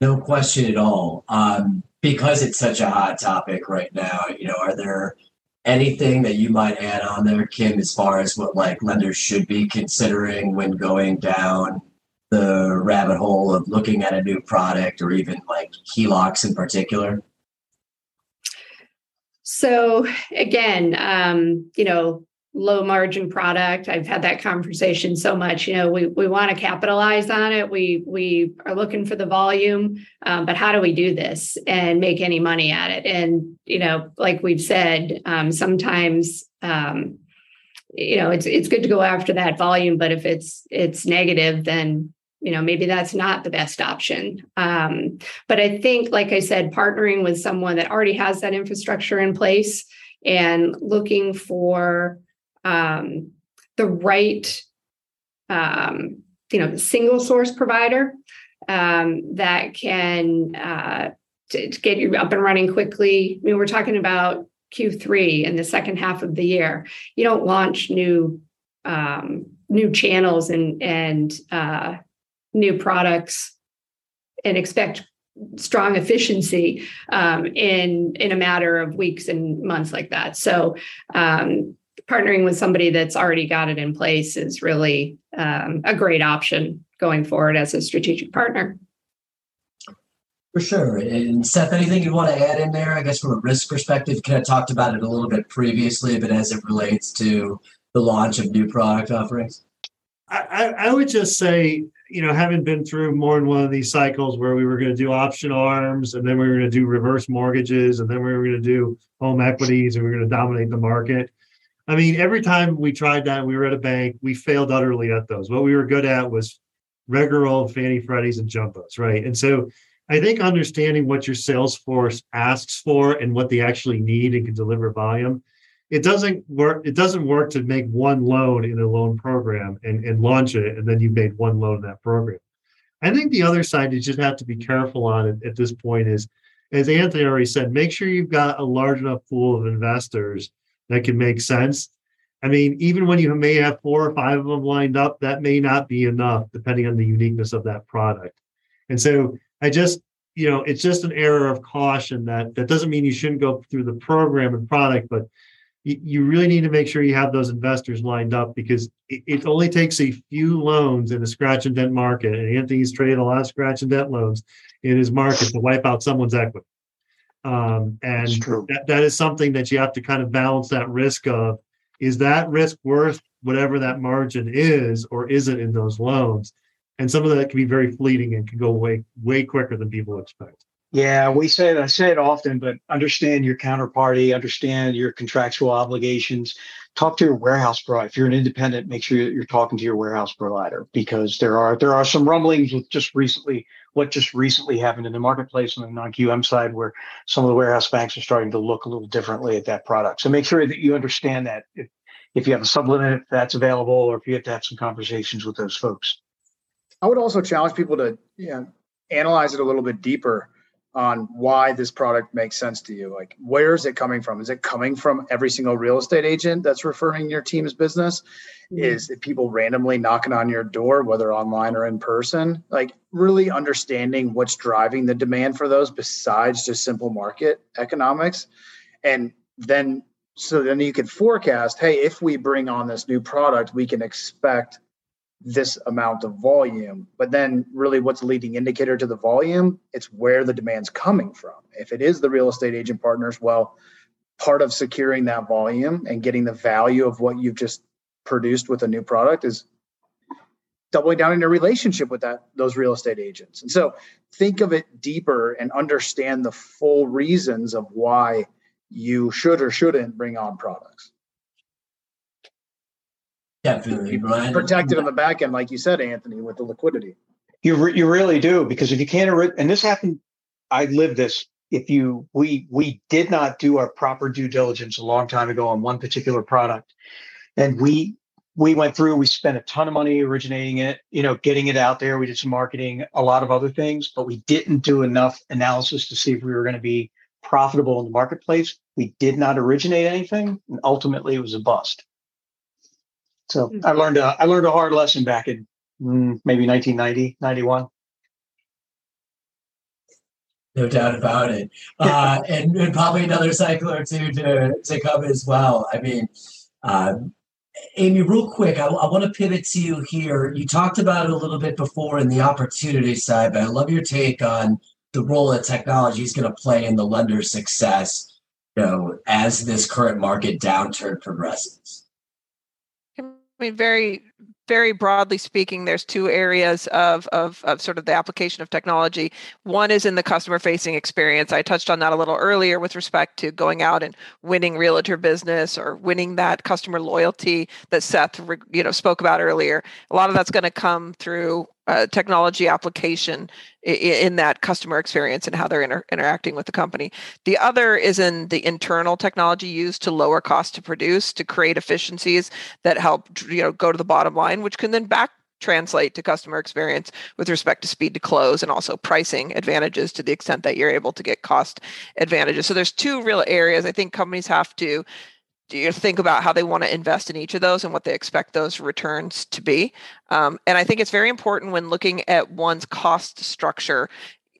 No question at all. Um, because it's such a hot topic right now, you know, are there anything that you might add on there, Kim, as far as what like lenders should be considering when going down the rabbit hole of looking at a new product or even like HELOCs in particular? So again, um, you know, low margin product. I've had that conversation so much. You know, we we want to capitalize on it. We we are looking for the volume, um, but how do we do this and make any money at it? And you know, like we've said, um, sometimes. Um, you know it's it's good to go after that volume but if it's it's negative then you know maybe that's not the best option um, but i think like i said partnering with someone that already has that infrastructure in place and looking for um, the right, um, you know, single source provider um, that can uh, to, to get you up and running quickly. I mean, we're talking about Q3 in the second half of the year. You don't launch new um, new channels and and uh, new products and expect strong efficiency um, in in a matter of weeks and months like that. So um, partnering with somebody that's already got it in place is really um, a great option going forward as a strategic partner. For sure. And Seth, anything you want to add in there? I guess from a risk perspective, you kind of talked about it a little bit previously, but as it relates to the launch of new product offerings? I, I would just say, you know, having been through more than one of these cycles where we were going to do option arms and then we were going to do reverse mortgages and then we were going to do home equities and we were going to dominate the market I mean, every time we tried that, we were at a bank, we failed utterly at those. What we were good at was regular old Fannie Freddies and jumbos, right? And so I think understanding what your sales force asks for and what they actually need and can deliver volume, it doesn't work. It doesn't work to make one loan in a loan program and, and launch it, and then you've made one loan in that program. I think the other side you just have to be careful on it at this point is, as Anthony already said, make sure you've got a large enough pool of investors that can make sense. I mean, even when you may have four or five of them lined up, that may not be enough depending on the uniqueness of that product. And so I just, you know, it's just an error of caution that that doesn't mean you shouldn't go through the program and product, but you really need to make sure you have those investors lined up because it, only takes a few loans in a scratch and dent market. And Anthony's traded a lot of scratch and dent loans in his market to wipe out someone's equity. Um, and that, that is something that you have to kind of balance that risk of is that risk worth whatever that margin is, or is it in those loans? And some of that can be very fleeting and can go way, way quicker than people expect. Yeah, we say that. I say it often, but understand your counterparty, understand your contractual obligations. Talk to your warehouse provider. If you're an independent, make sure that you're talking to your warehouse provider because there are there are some rumblings with just recently what just recently happened in the marketplace on the non-QM side, where some of the warehouse banks are starting to look a little differently at that product. So make sure that you understand that if, if you have a sublimit if that's available, or if you have to have some conversations with those folks. I would also challenge people to you know, analyze it a little bit deeper on why this product makes sense to you. Like, where is it coming from? Is it coming from every single real estate agent that's referring your team's business? Mm-hmm. Is it people randomly knocking on your door, whether online or in person? Like, really understanding what's driving the demand for those besides just simple market economics. And then, so then you can forecast hey, if we bring on this new product, we can expect this amount of volume. But then, really, what's leading indicator to the volume? It's where the demand's coming from. If it is the real estate agent partners, well, part of securing that volume and getting the value of what you've just produced with a new product is doubling down in your relationship with that those real estate agents. And so think of it deeper and understand the full reasons of why you should or shouldn't bring on products. Definitely, Brian. Protected on the back end, like you said, Anthony, with the liquidity. You re- you really do because if you can't, and this happened, I lived this. If you we we did not do our proper due diligence a long time ago on one particular product, and we we went through, we spent a ton of money originating it, you know, getting it out there. We did some marketing, a lot of other things, but we didn't do enough analysis to see if we were going to be profitable in the marketplace. We did not originate anything, and ultimately it was a bust. So mm-hmm. I learned a I learned a hard lesson back in mm, maybe 1990, 91. No doubt about it, uh, and, and, probably another cycle or two to to come as well. I mean, um, Amy, real quick, I, I want to pivot to you here. You talked about it a little bit before in the opportunity side, but I love your take on the role that technology is going to play in the lender's success, you know, as this current market downturn progresses. I mean, very, very broadly speaking, there's two areas of, of, of sort of the application of technology. One is in the customer facing experience. I touched on that a little earlier with respect to going out and winning realtor business or winning that customer loyalty that Seth you know spoke about earlier. A lot of that's going to come through uh, technology application in, in, that customer experience and how they're inter- interacting with the company. The other is in the internal technology used to lower cost to produce, to create efficiencies that help you know go to the bottom line, which can then back translate to customer experience with respect to speed to close and also pricing advantages to the extent that you're able to get cost advantages. So there's two real areas I think companies have to you think about how they want to invest in each of those and what they expect those returns to be. Um, and I think it's very important when looking at one's cost structure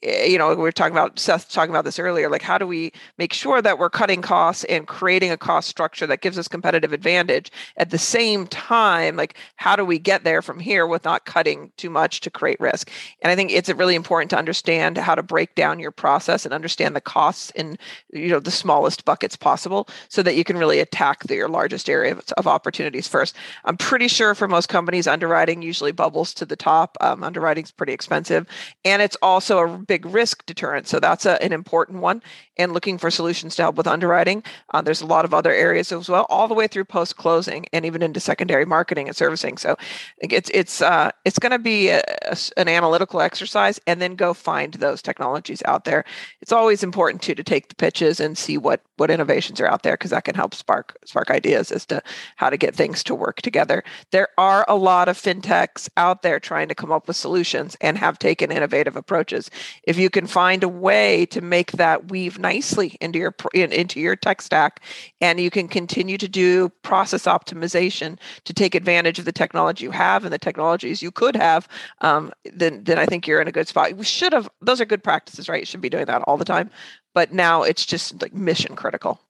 you know, we were talking about Seth talking about this earlier. Like, how do we make sure that we're cutting costs and creating a cost structure that gives us competitive advantage at the same time? Like, how do we get there from here with not cutting too much to create risk? And I think it's really important to understand how to break down your process and understand the costs in you know the smallest buckets possible, so that you can really attack the, your largest area of, of opportunities first. I'm pretty sure for most companies, underwriting usually bubbles to the top. Um, underwriting is pretty expensive, and it's also a big risk deterrent. So that's a, an important one. And looking for solutions to help with underwriting. Uh, there's a lot of other areas as well, all the way through post closing and even into secondary marketing and servicing. So it's it's uh, it's going to be a, a, an analytical exercise, and then go find those technologies out there. It's always important too to take the pitches and see what what innovations are out there because that can help spark spark ideas as to how to get things to work together. There are a lot of fintechs out there trying to come up with solutions and have taken innovative approaches if you can find a way to make that weave nicely into your into your tech stack and you can continue to do process optimization to take advantage of the technology you have and the technologies you could have um, then then i think you're in a good spot we should have those are good practices right you should be doing that all the time but now it's just like mission critical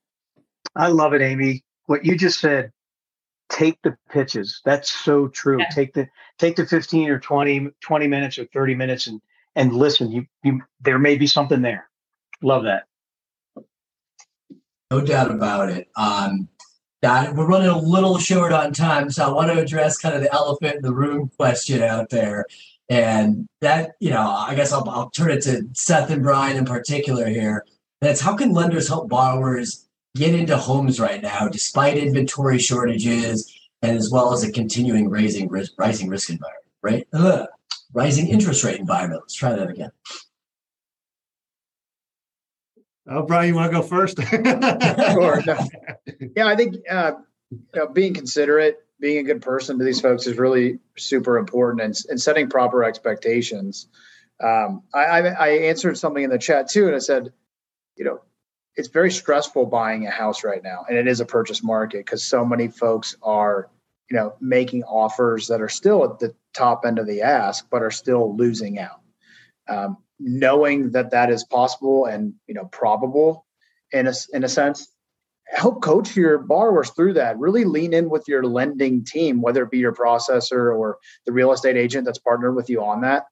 i love it amy what you just said take the pitches. That's so true. Yeah. Take the take the 15 or 20, 20 minutes or 30 minutes and and listen. You you there may be something there. Love that. No doubt about it. Um that we're running a little short on time, so I want to address kind of the elephant in the room question out there. And that, you know, I guess I'll, I'll turn it to Seth and Brian in particular here. That's how can lenders help borrowers get into homes right now, despite inventory shortages and as well as a continuing rising risk, rising risk environment, right? Ugh. Rising interest rate environment. Let's try that again. Oh, Brian, you want to go first? sure. No. Yeah, I think uh, you know, being considerate, being a good person to these folks is really super important, and, and setting proper expectations. Um, I, I, I answered something in the chat too, and I said, you know, it's very stressful buying a house right now and it is a purchase market because so many folks are you know making offers that are still at the top end of the ask but are still losing out. Um, knowing that that is possible and you know probable in a, in a sense help coach your borrowers through that. Really lean in with your lending team whether it be your processor or the real estate agent that's partnered with you on that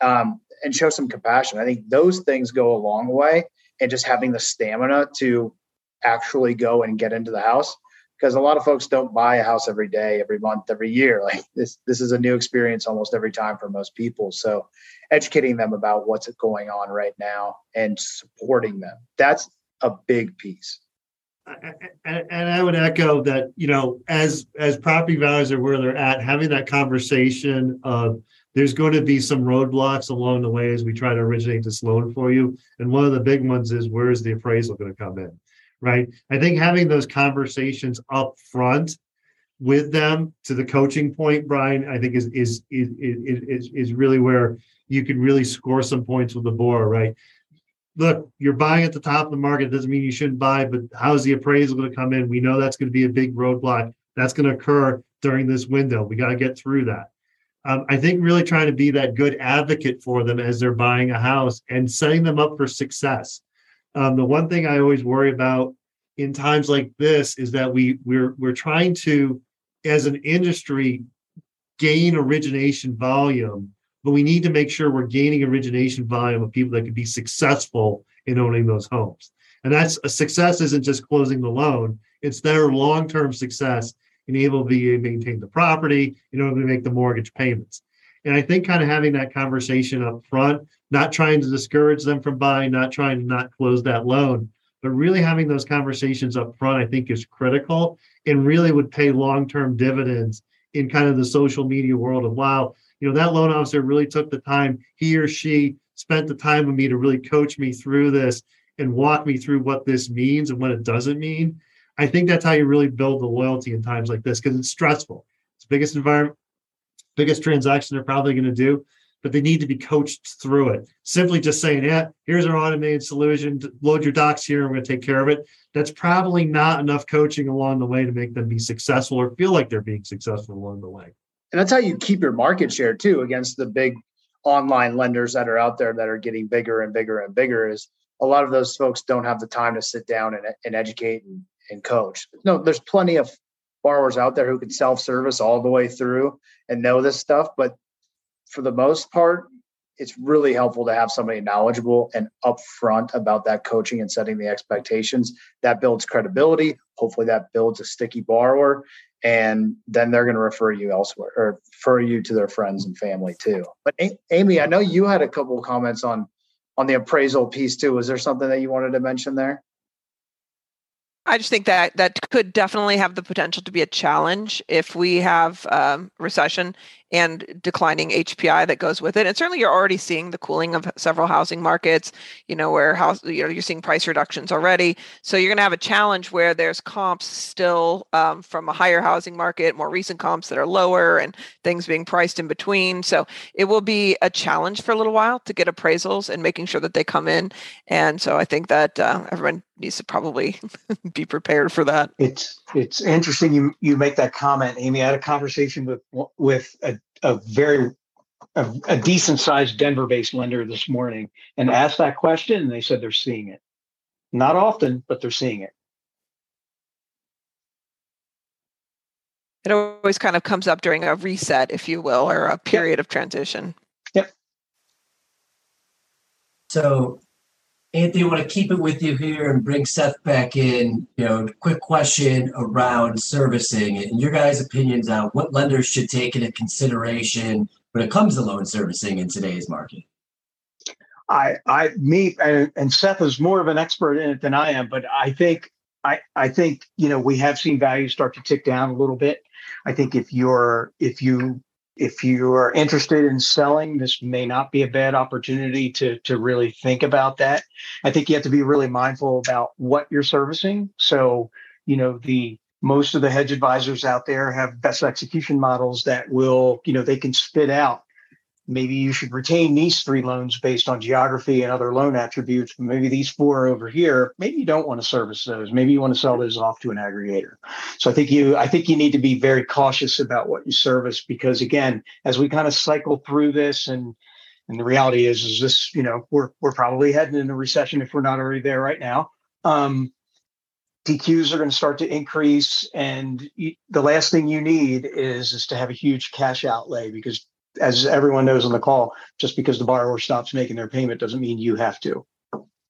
um, and show some compassion. I think those things go a long way and just having the stamina to actually go and get into the house because a lot of folks don't buy a house every day every month every year like this this is a new experience almost every time for most people so educating them about what's going on right now and supporting them that's a big piece and, and I would echo that, you know, as as property values are where they're at, having that conversation of there's going to be some roadblocks along the way as we try to originate this loan for you. And one of the big ones is where is the appraisal going to come in? Right. I think having those conversations up front with them to the coaching point, Brian, I think is is is is, is really where you can really score some points with the borrower, right? Look, you're buying at the top of the market. Doesn't mean you shouldn't buy, but how's the appraisal going to come in? We know that's going to be a big roadblock. That's going to occur during this window. We got to get through that um, I think really trying to be that good advocate for them as they're buying a house and setting them up for success. Um, the one thing I always worry about in times like this is that we we're we're trying to, as an industry, gain origination volume, but we need to make sure we're gaining origination volume of people that can be successful in owning those homes. And that's a success isn't just closing the loan; it's their long-term success and able to maintain the property, in order to make the mortgage payments. And I think kind of having that conversation up front, not trying to discourage them from buying, not trying to not close that loan, but really having those conversations up front, I think is critical and really would pay long-term dividends in kind of the social media world of wow, you know, that loan officer really took the time, he or she spent the time with me to really coach me through this and walk me through what this means and what it doesn't mean. I think that's how you really build the loyalty in times like this because it's stressful. It's biggest environment, biggest transaction they're probably going to do, but they need to be coached through it. Simply just saying, yeah, here's our automated solution, load your docs here, and we're going to take care of it. That's probably not enough coaching along the way to make them be successful or feel like they're being successful along the way. And that's how you keep your market share too against the big online lenders that are out there that are getting bigger and bigger and bigger is a lot of those folks don't have the time to sit down and, and educate and and coach. No, there's plenty of borrowers out there who can self-service all the way through and know this stuff, but for the most part, it's really helpful to have somebody knowledgeable and upfront about that coaching and setting the expectations. That builds credibility. Hopefully, that builds a sticky borrower, and then they're going to refer you elsewhere or refer you to their friends and family too. But Amy, I know you had a couple of comments on on the appraisal piece too. Was there something that you wanted to mention there? I just think that that could definitely have the potential to be a challenge if we have um, recession and declining HPI that goes with it. And certainly you're already seeing the cooling of several housing markets, you know, where house, you know, you're seeing price reductions already. So you're going to have a challenge where there's comps still um, from a higher housing market, more recent comps that are lower and things being priced in between. So it will be a challenge for a little while to get appraisals and making sure that they come in. And so I think that uh, everyone needs to probably be prepared for that. It's it's interesting you you make that comment, Amy. I had a conversation with with a, a very a, a decent sized Denver based lender this morning and asked that question, and they said they're seeing it. Not often, but they're seeing it. It always kind of comes up during a reset, if you will, or a period yep. of transition. Yep. So Anthony, I want to keep it with you here and bring Seth back in. You know, quick question around servicing and your guys' opinions on what lenders should take into consideration when it comes to loan servicing in today's market. I, I, me, and, and Seth is more of an expert in it than I am, but I think, I, I think you know we have seen values start to tick down a little bit. I think if you're if you if you are interested in selling, this may not be a bad opportunity to to really think about that. I think you have to be really mindful about what you're servicing. So, you know, the most of the hedge advisors out there have best execution models that will, you know, they can spit out maybe you should retain these three loans based on geography and other loan attributes. Maybe these four over here, maybe you don't want to service those. Maybe you want to sell those off to an aggregator. So I think you, I think you need to be very cautious about what you service because again, as we kind of cycle through this and and the reality is, is this, you know, we're we're probably heading in a recession if we're not already there right now. Um, DQs are going to start to increase, and the last thing you need is is to have a huge cash outlay because as everyone knows on the call, just because the borrower stops making their payment doesn't mean you have to.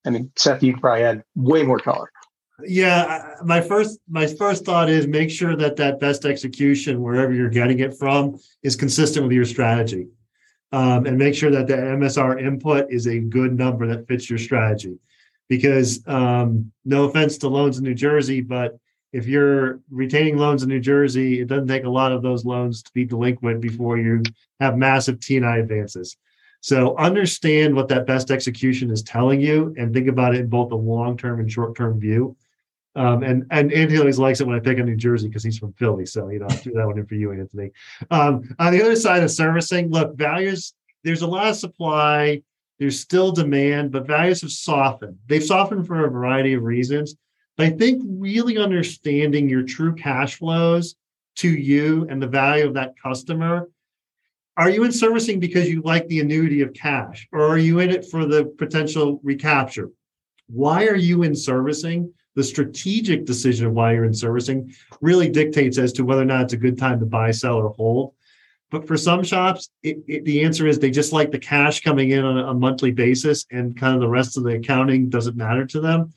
I mean, Seth, you probably had way more color. Yeah, my first my first thought is make sure that that best execution wherever you're getting it from is consistent with your strategy, um, and make sure that the MSR input is a good number that fits your strategy. Because um, no offense to loans in New Jersey, but if you're retaining loans in New Jersey, it doesn't take a lot of those loans to be delinquent before you have massive T&I advances. So understand what that best execution is telling you and think about it in both a long-term and short-term view. Um, and and Anthony always likes it when I pick on New Jersey because he's from Philly. So you know, I'll do that one in for you, Anthony. Um, on the other side of servicing, look, values. There's a lot of supply. There's still demand, but values have softened. They've softened for a variety of reasons. I think really understanding your true cash flows to you and the value of that customer. Are you in servicing because you like the annuity of cash, or are you in it for the potential recapture? Why are you in servicing? The strategic decision of why you're in servicing really dictates as to whether or not it's a good time to buy, sell, or hold. But for some shops, it, it, the answer is they just like the cash coming in on a, a monthly basis, and kind of the rest of the accounting doesn't matter to them.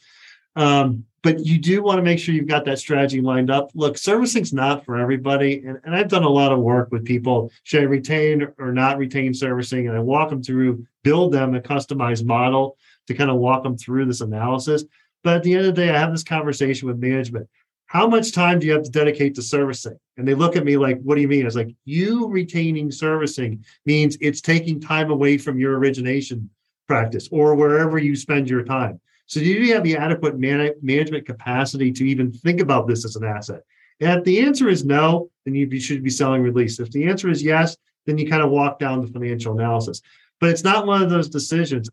Um, but you do want to make sure you've got that strategy lined up. Look, servicing's not for everybody. And, and I've done a lot of work with people, should I retain or not retain servicing? And I walk them through, build them a customized model to kind of walk them through this analysis. But at the end of the day, I have this conversation with management. How much time do you have to dedicate to servicing? And they look at me like, what do you mean? I was like, you retaining servicing means it's taking time away from your origination practice or wherever you spend your time. So do you have the adequate man- management capacity to even think about this as an asset? If the answer is no, then you should be selling release. If the answer is yes, then you kind of walk down the financial analysis. But it's not one of those decisions.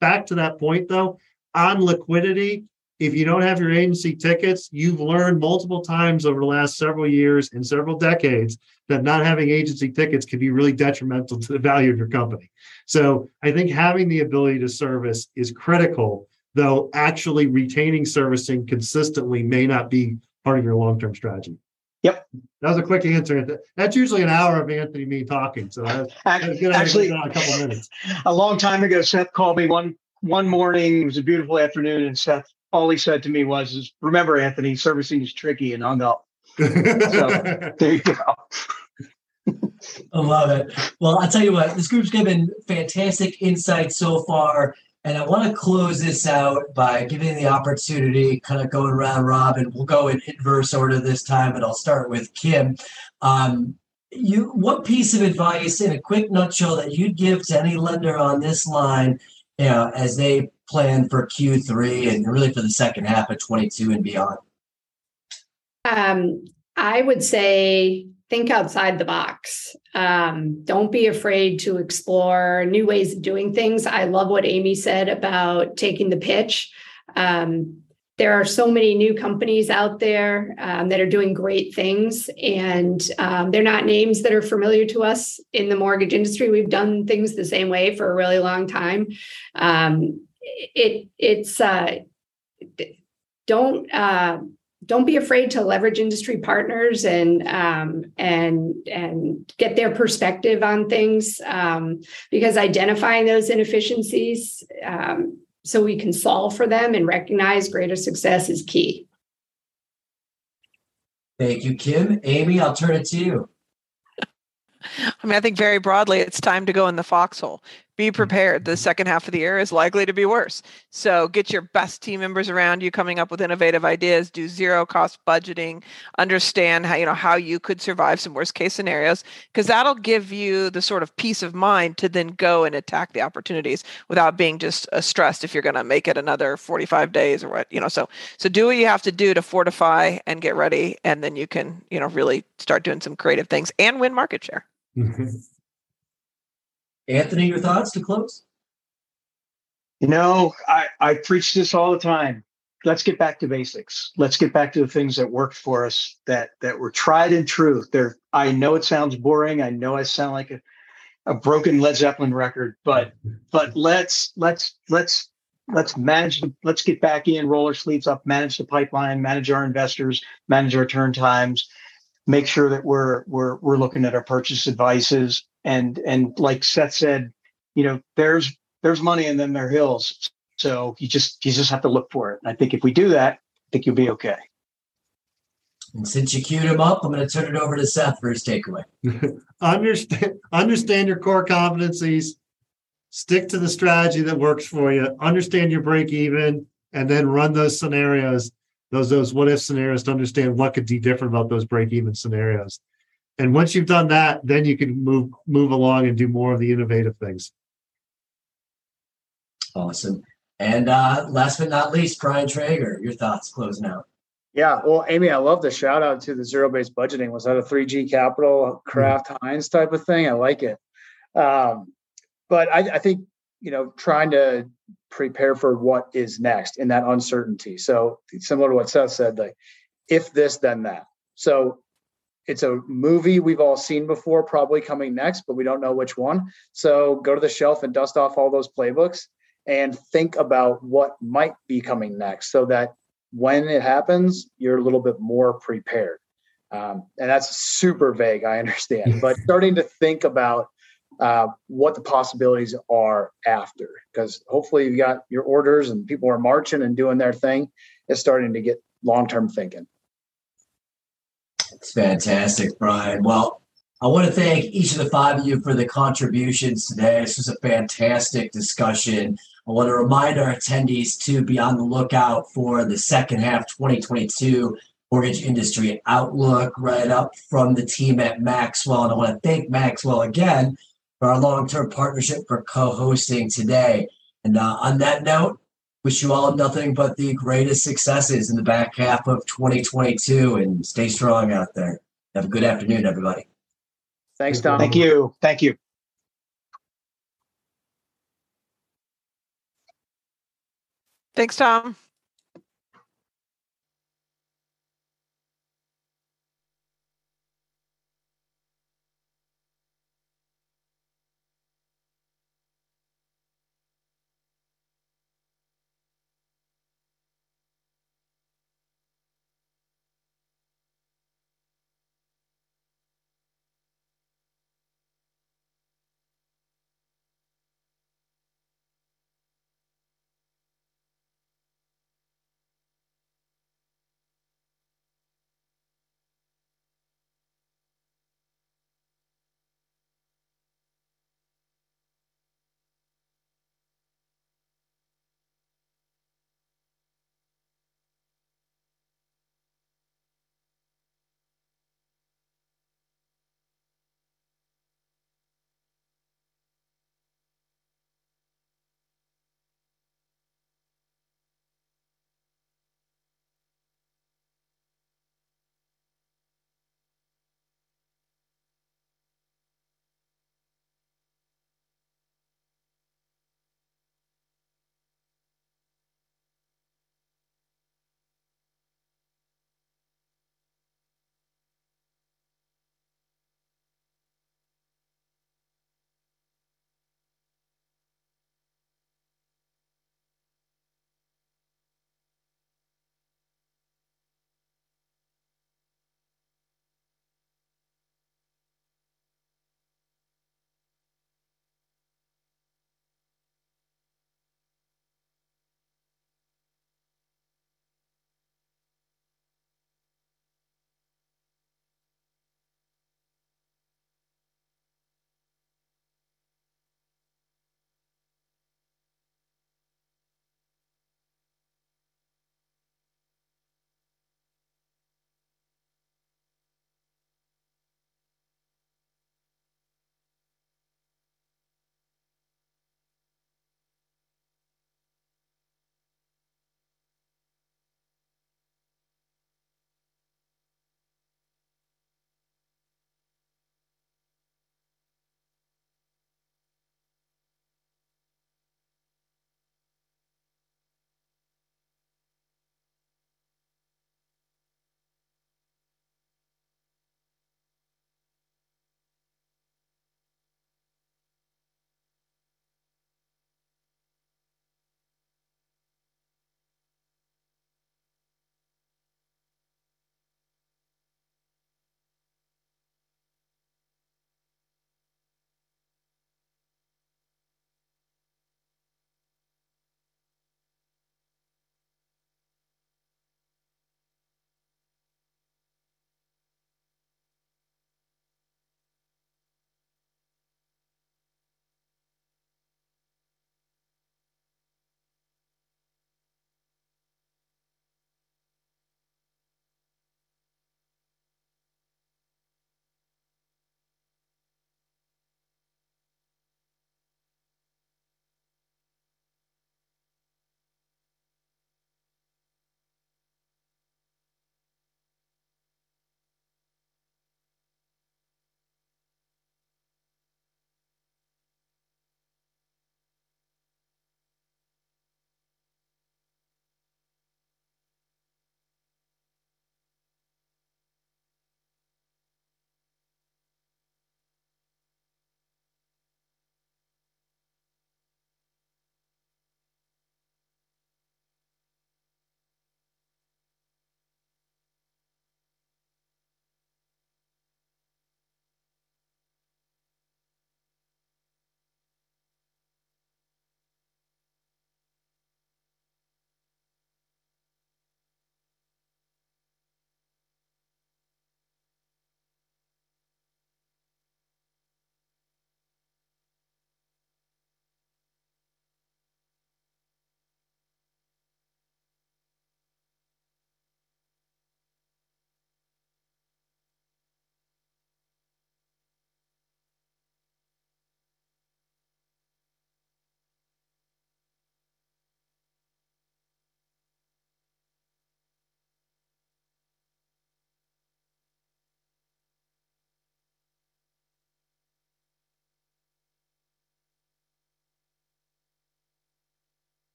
Back to that point though, on liquidity, if you don't have your agency tickets, you've learned multiple times over the last several years and several decades that not having agency tickets can be really detrimental to the value of your company. So I think having the ability to service is critical though actually retaining servicing consistently may not be part of your long-term strategy. Yep. That was a quick answer. That's usually an hour of Anthony me talking. So I was, actually a couple minutes. A long time ago, Seth called me one one morning. It was a beautiful afternoon, and Seth all he said to me was, is, "Remember, Anthony, servicing is tricky," and hung up. so there you go. I love it. Well, I'll tell you what, this group's given fantastic insight so far. And I want to close this out by giving the opportunity, kind of going around robin. We'll go in inverse order this time, but I'll start with Kim. Um, you what piece of advice in a quick nutshell that you'd give to any lender on this line you know, as they plan for Q3 and really for the second half of 22 and beyond? Um, I would say think outside the box. Um, don't be afraid to explore new ways of doing things. I love what Amy said about taking the pitch. Um, there are so many new companies out there um, that are doing great things, and um, they're not names that are familiar to us in the mortgage industry. We've done things the same way for a really long time. Um, it it's uh, don't uh, don't be afraid to leverage industry partners and um, and and get their perspective on things um, because identifying those inefficiencies um, so we can solve for them and recognize greater success is key. Thank you, Kim. Amy, I'll turn it to you. I mean, I think very broadly, it's time to go in the foxhole be prepared. The second half of the year is likely to be worse. So get your best team members around you coming up with innovative ideas, do zero cost budgeting, understand how you know how you could survive some worst case scenarios because that'll give you the sort of peace of mind to then go and attack the opportunities without being just uh, stressed if you're going to make it another 45 days or what, you know. So so do what you have to do to fortify and get ready and then you can, you know, really start doing some creative things and win market share. Mm-hmm. Anthony, your thoughts to close? You know, I, I preach this all the time. Let's get back to basics. Let's get back to the things that worked for us that that were tried and true. There, I know it sounds boring. I know I sound like a, a broken Led Zeppelin record, but but let's let's let's let's manage the, let's get back in, roll our sleeves up, manage the pipeline, manage our investors, manage our turn times, make sure that we're we're we're looking at our purchase advices and and like Seth said, you know, there's there's money and then there are hills. So you just you just have to look for it. And I think if we do that, I think you'll be okay. And since you queued him up, I'm going to turn it over to Seth for his takeaway. understand understand your core competencies. Stick to the strategy that works for you. Understand your break even, and then run those scenarios, those those what if scenarios to understand what could be different about those break even scenarios. And once you've done that, then you can move move along and do more of the innovative things. Awesome. And uh, last but not least, Brian Traeger, your thoughts closing out. Yeah, well, Amy, I love the shout out to the zero based budgeting. Was that a 3G Capital Kraft. Heinz type of thing? I like it. Um, but I, I think, you know, trying to prepare for what is next in that uncertainty. So similar to what Seth said, like if this, then that. So it's a movie we've all seen before, probably coming next, but we don't know which one. So go to the shelf and dust off all those playbooks and think about what might be coming next so that when it happens, you're a little bit more prepared. Um, and that's super vague, I understand, but starting to think about uh, what the possibilities are after, because hopefully you've got your orders and people are marching and doing their thing. It's starting to get long term thinking. It's fantastic, Brian. Well, I want to thank each of the five of you for the contributions today. This was a fantastic discussion. I want to remind our attendees to be on the lookout for the second half 2022 mortgage industry outlook write up from the team at Maxwell. And I want to thank Maxwell again for our long term partnership for co hosting today. And uh, on that note, wish you all nothing but the greatest successes in the back half of 2022 and stay strong out there. Have a good afternoon, everybody. Thanks, Tom. Thank you. Thank you. Thanks, Tom.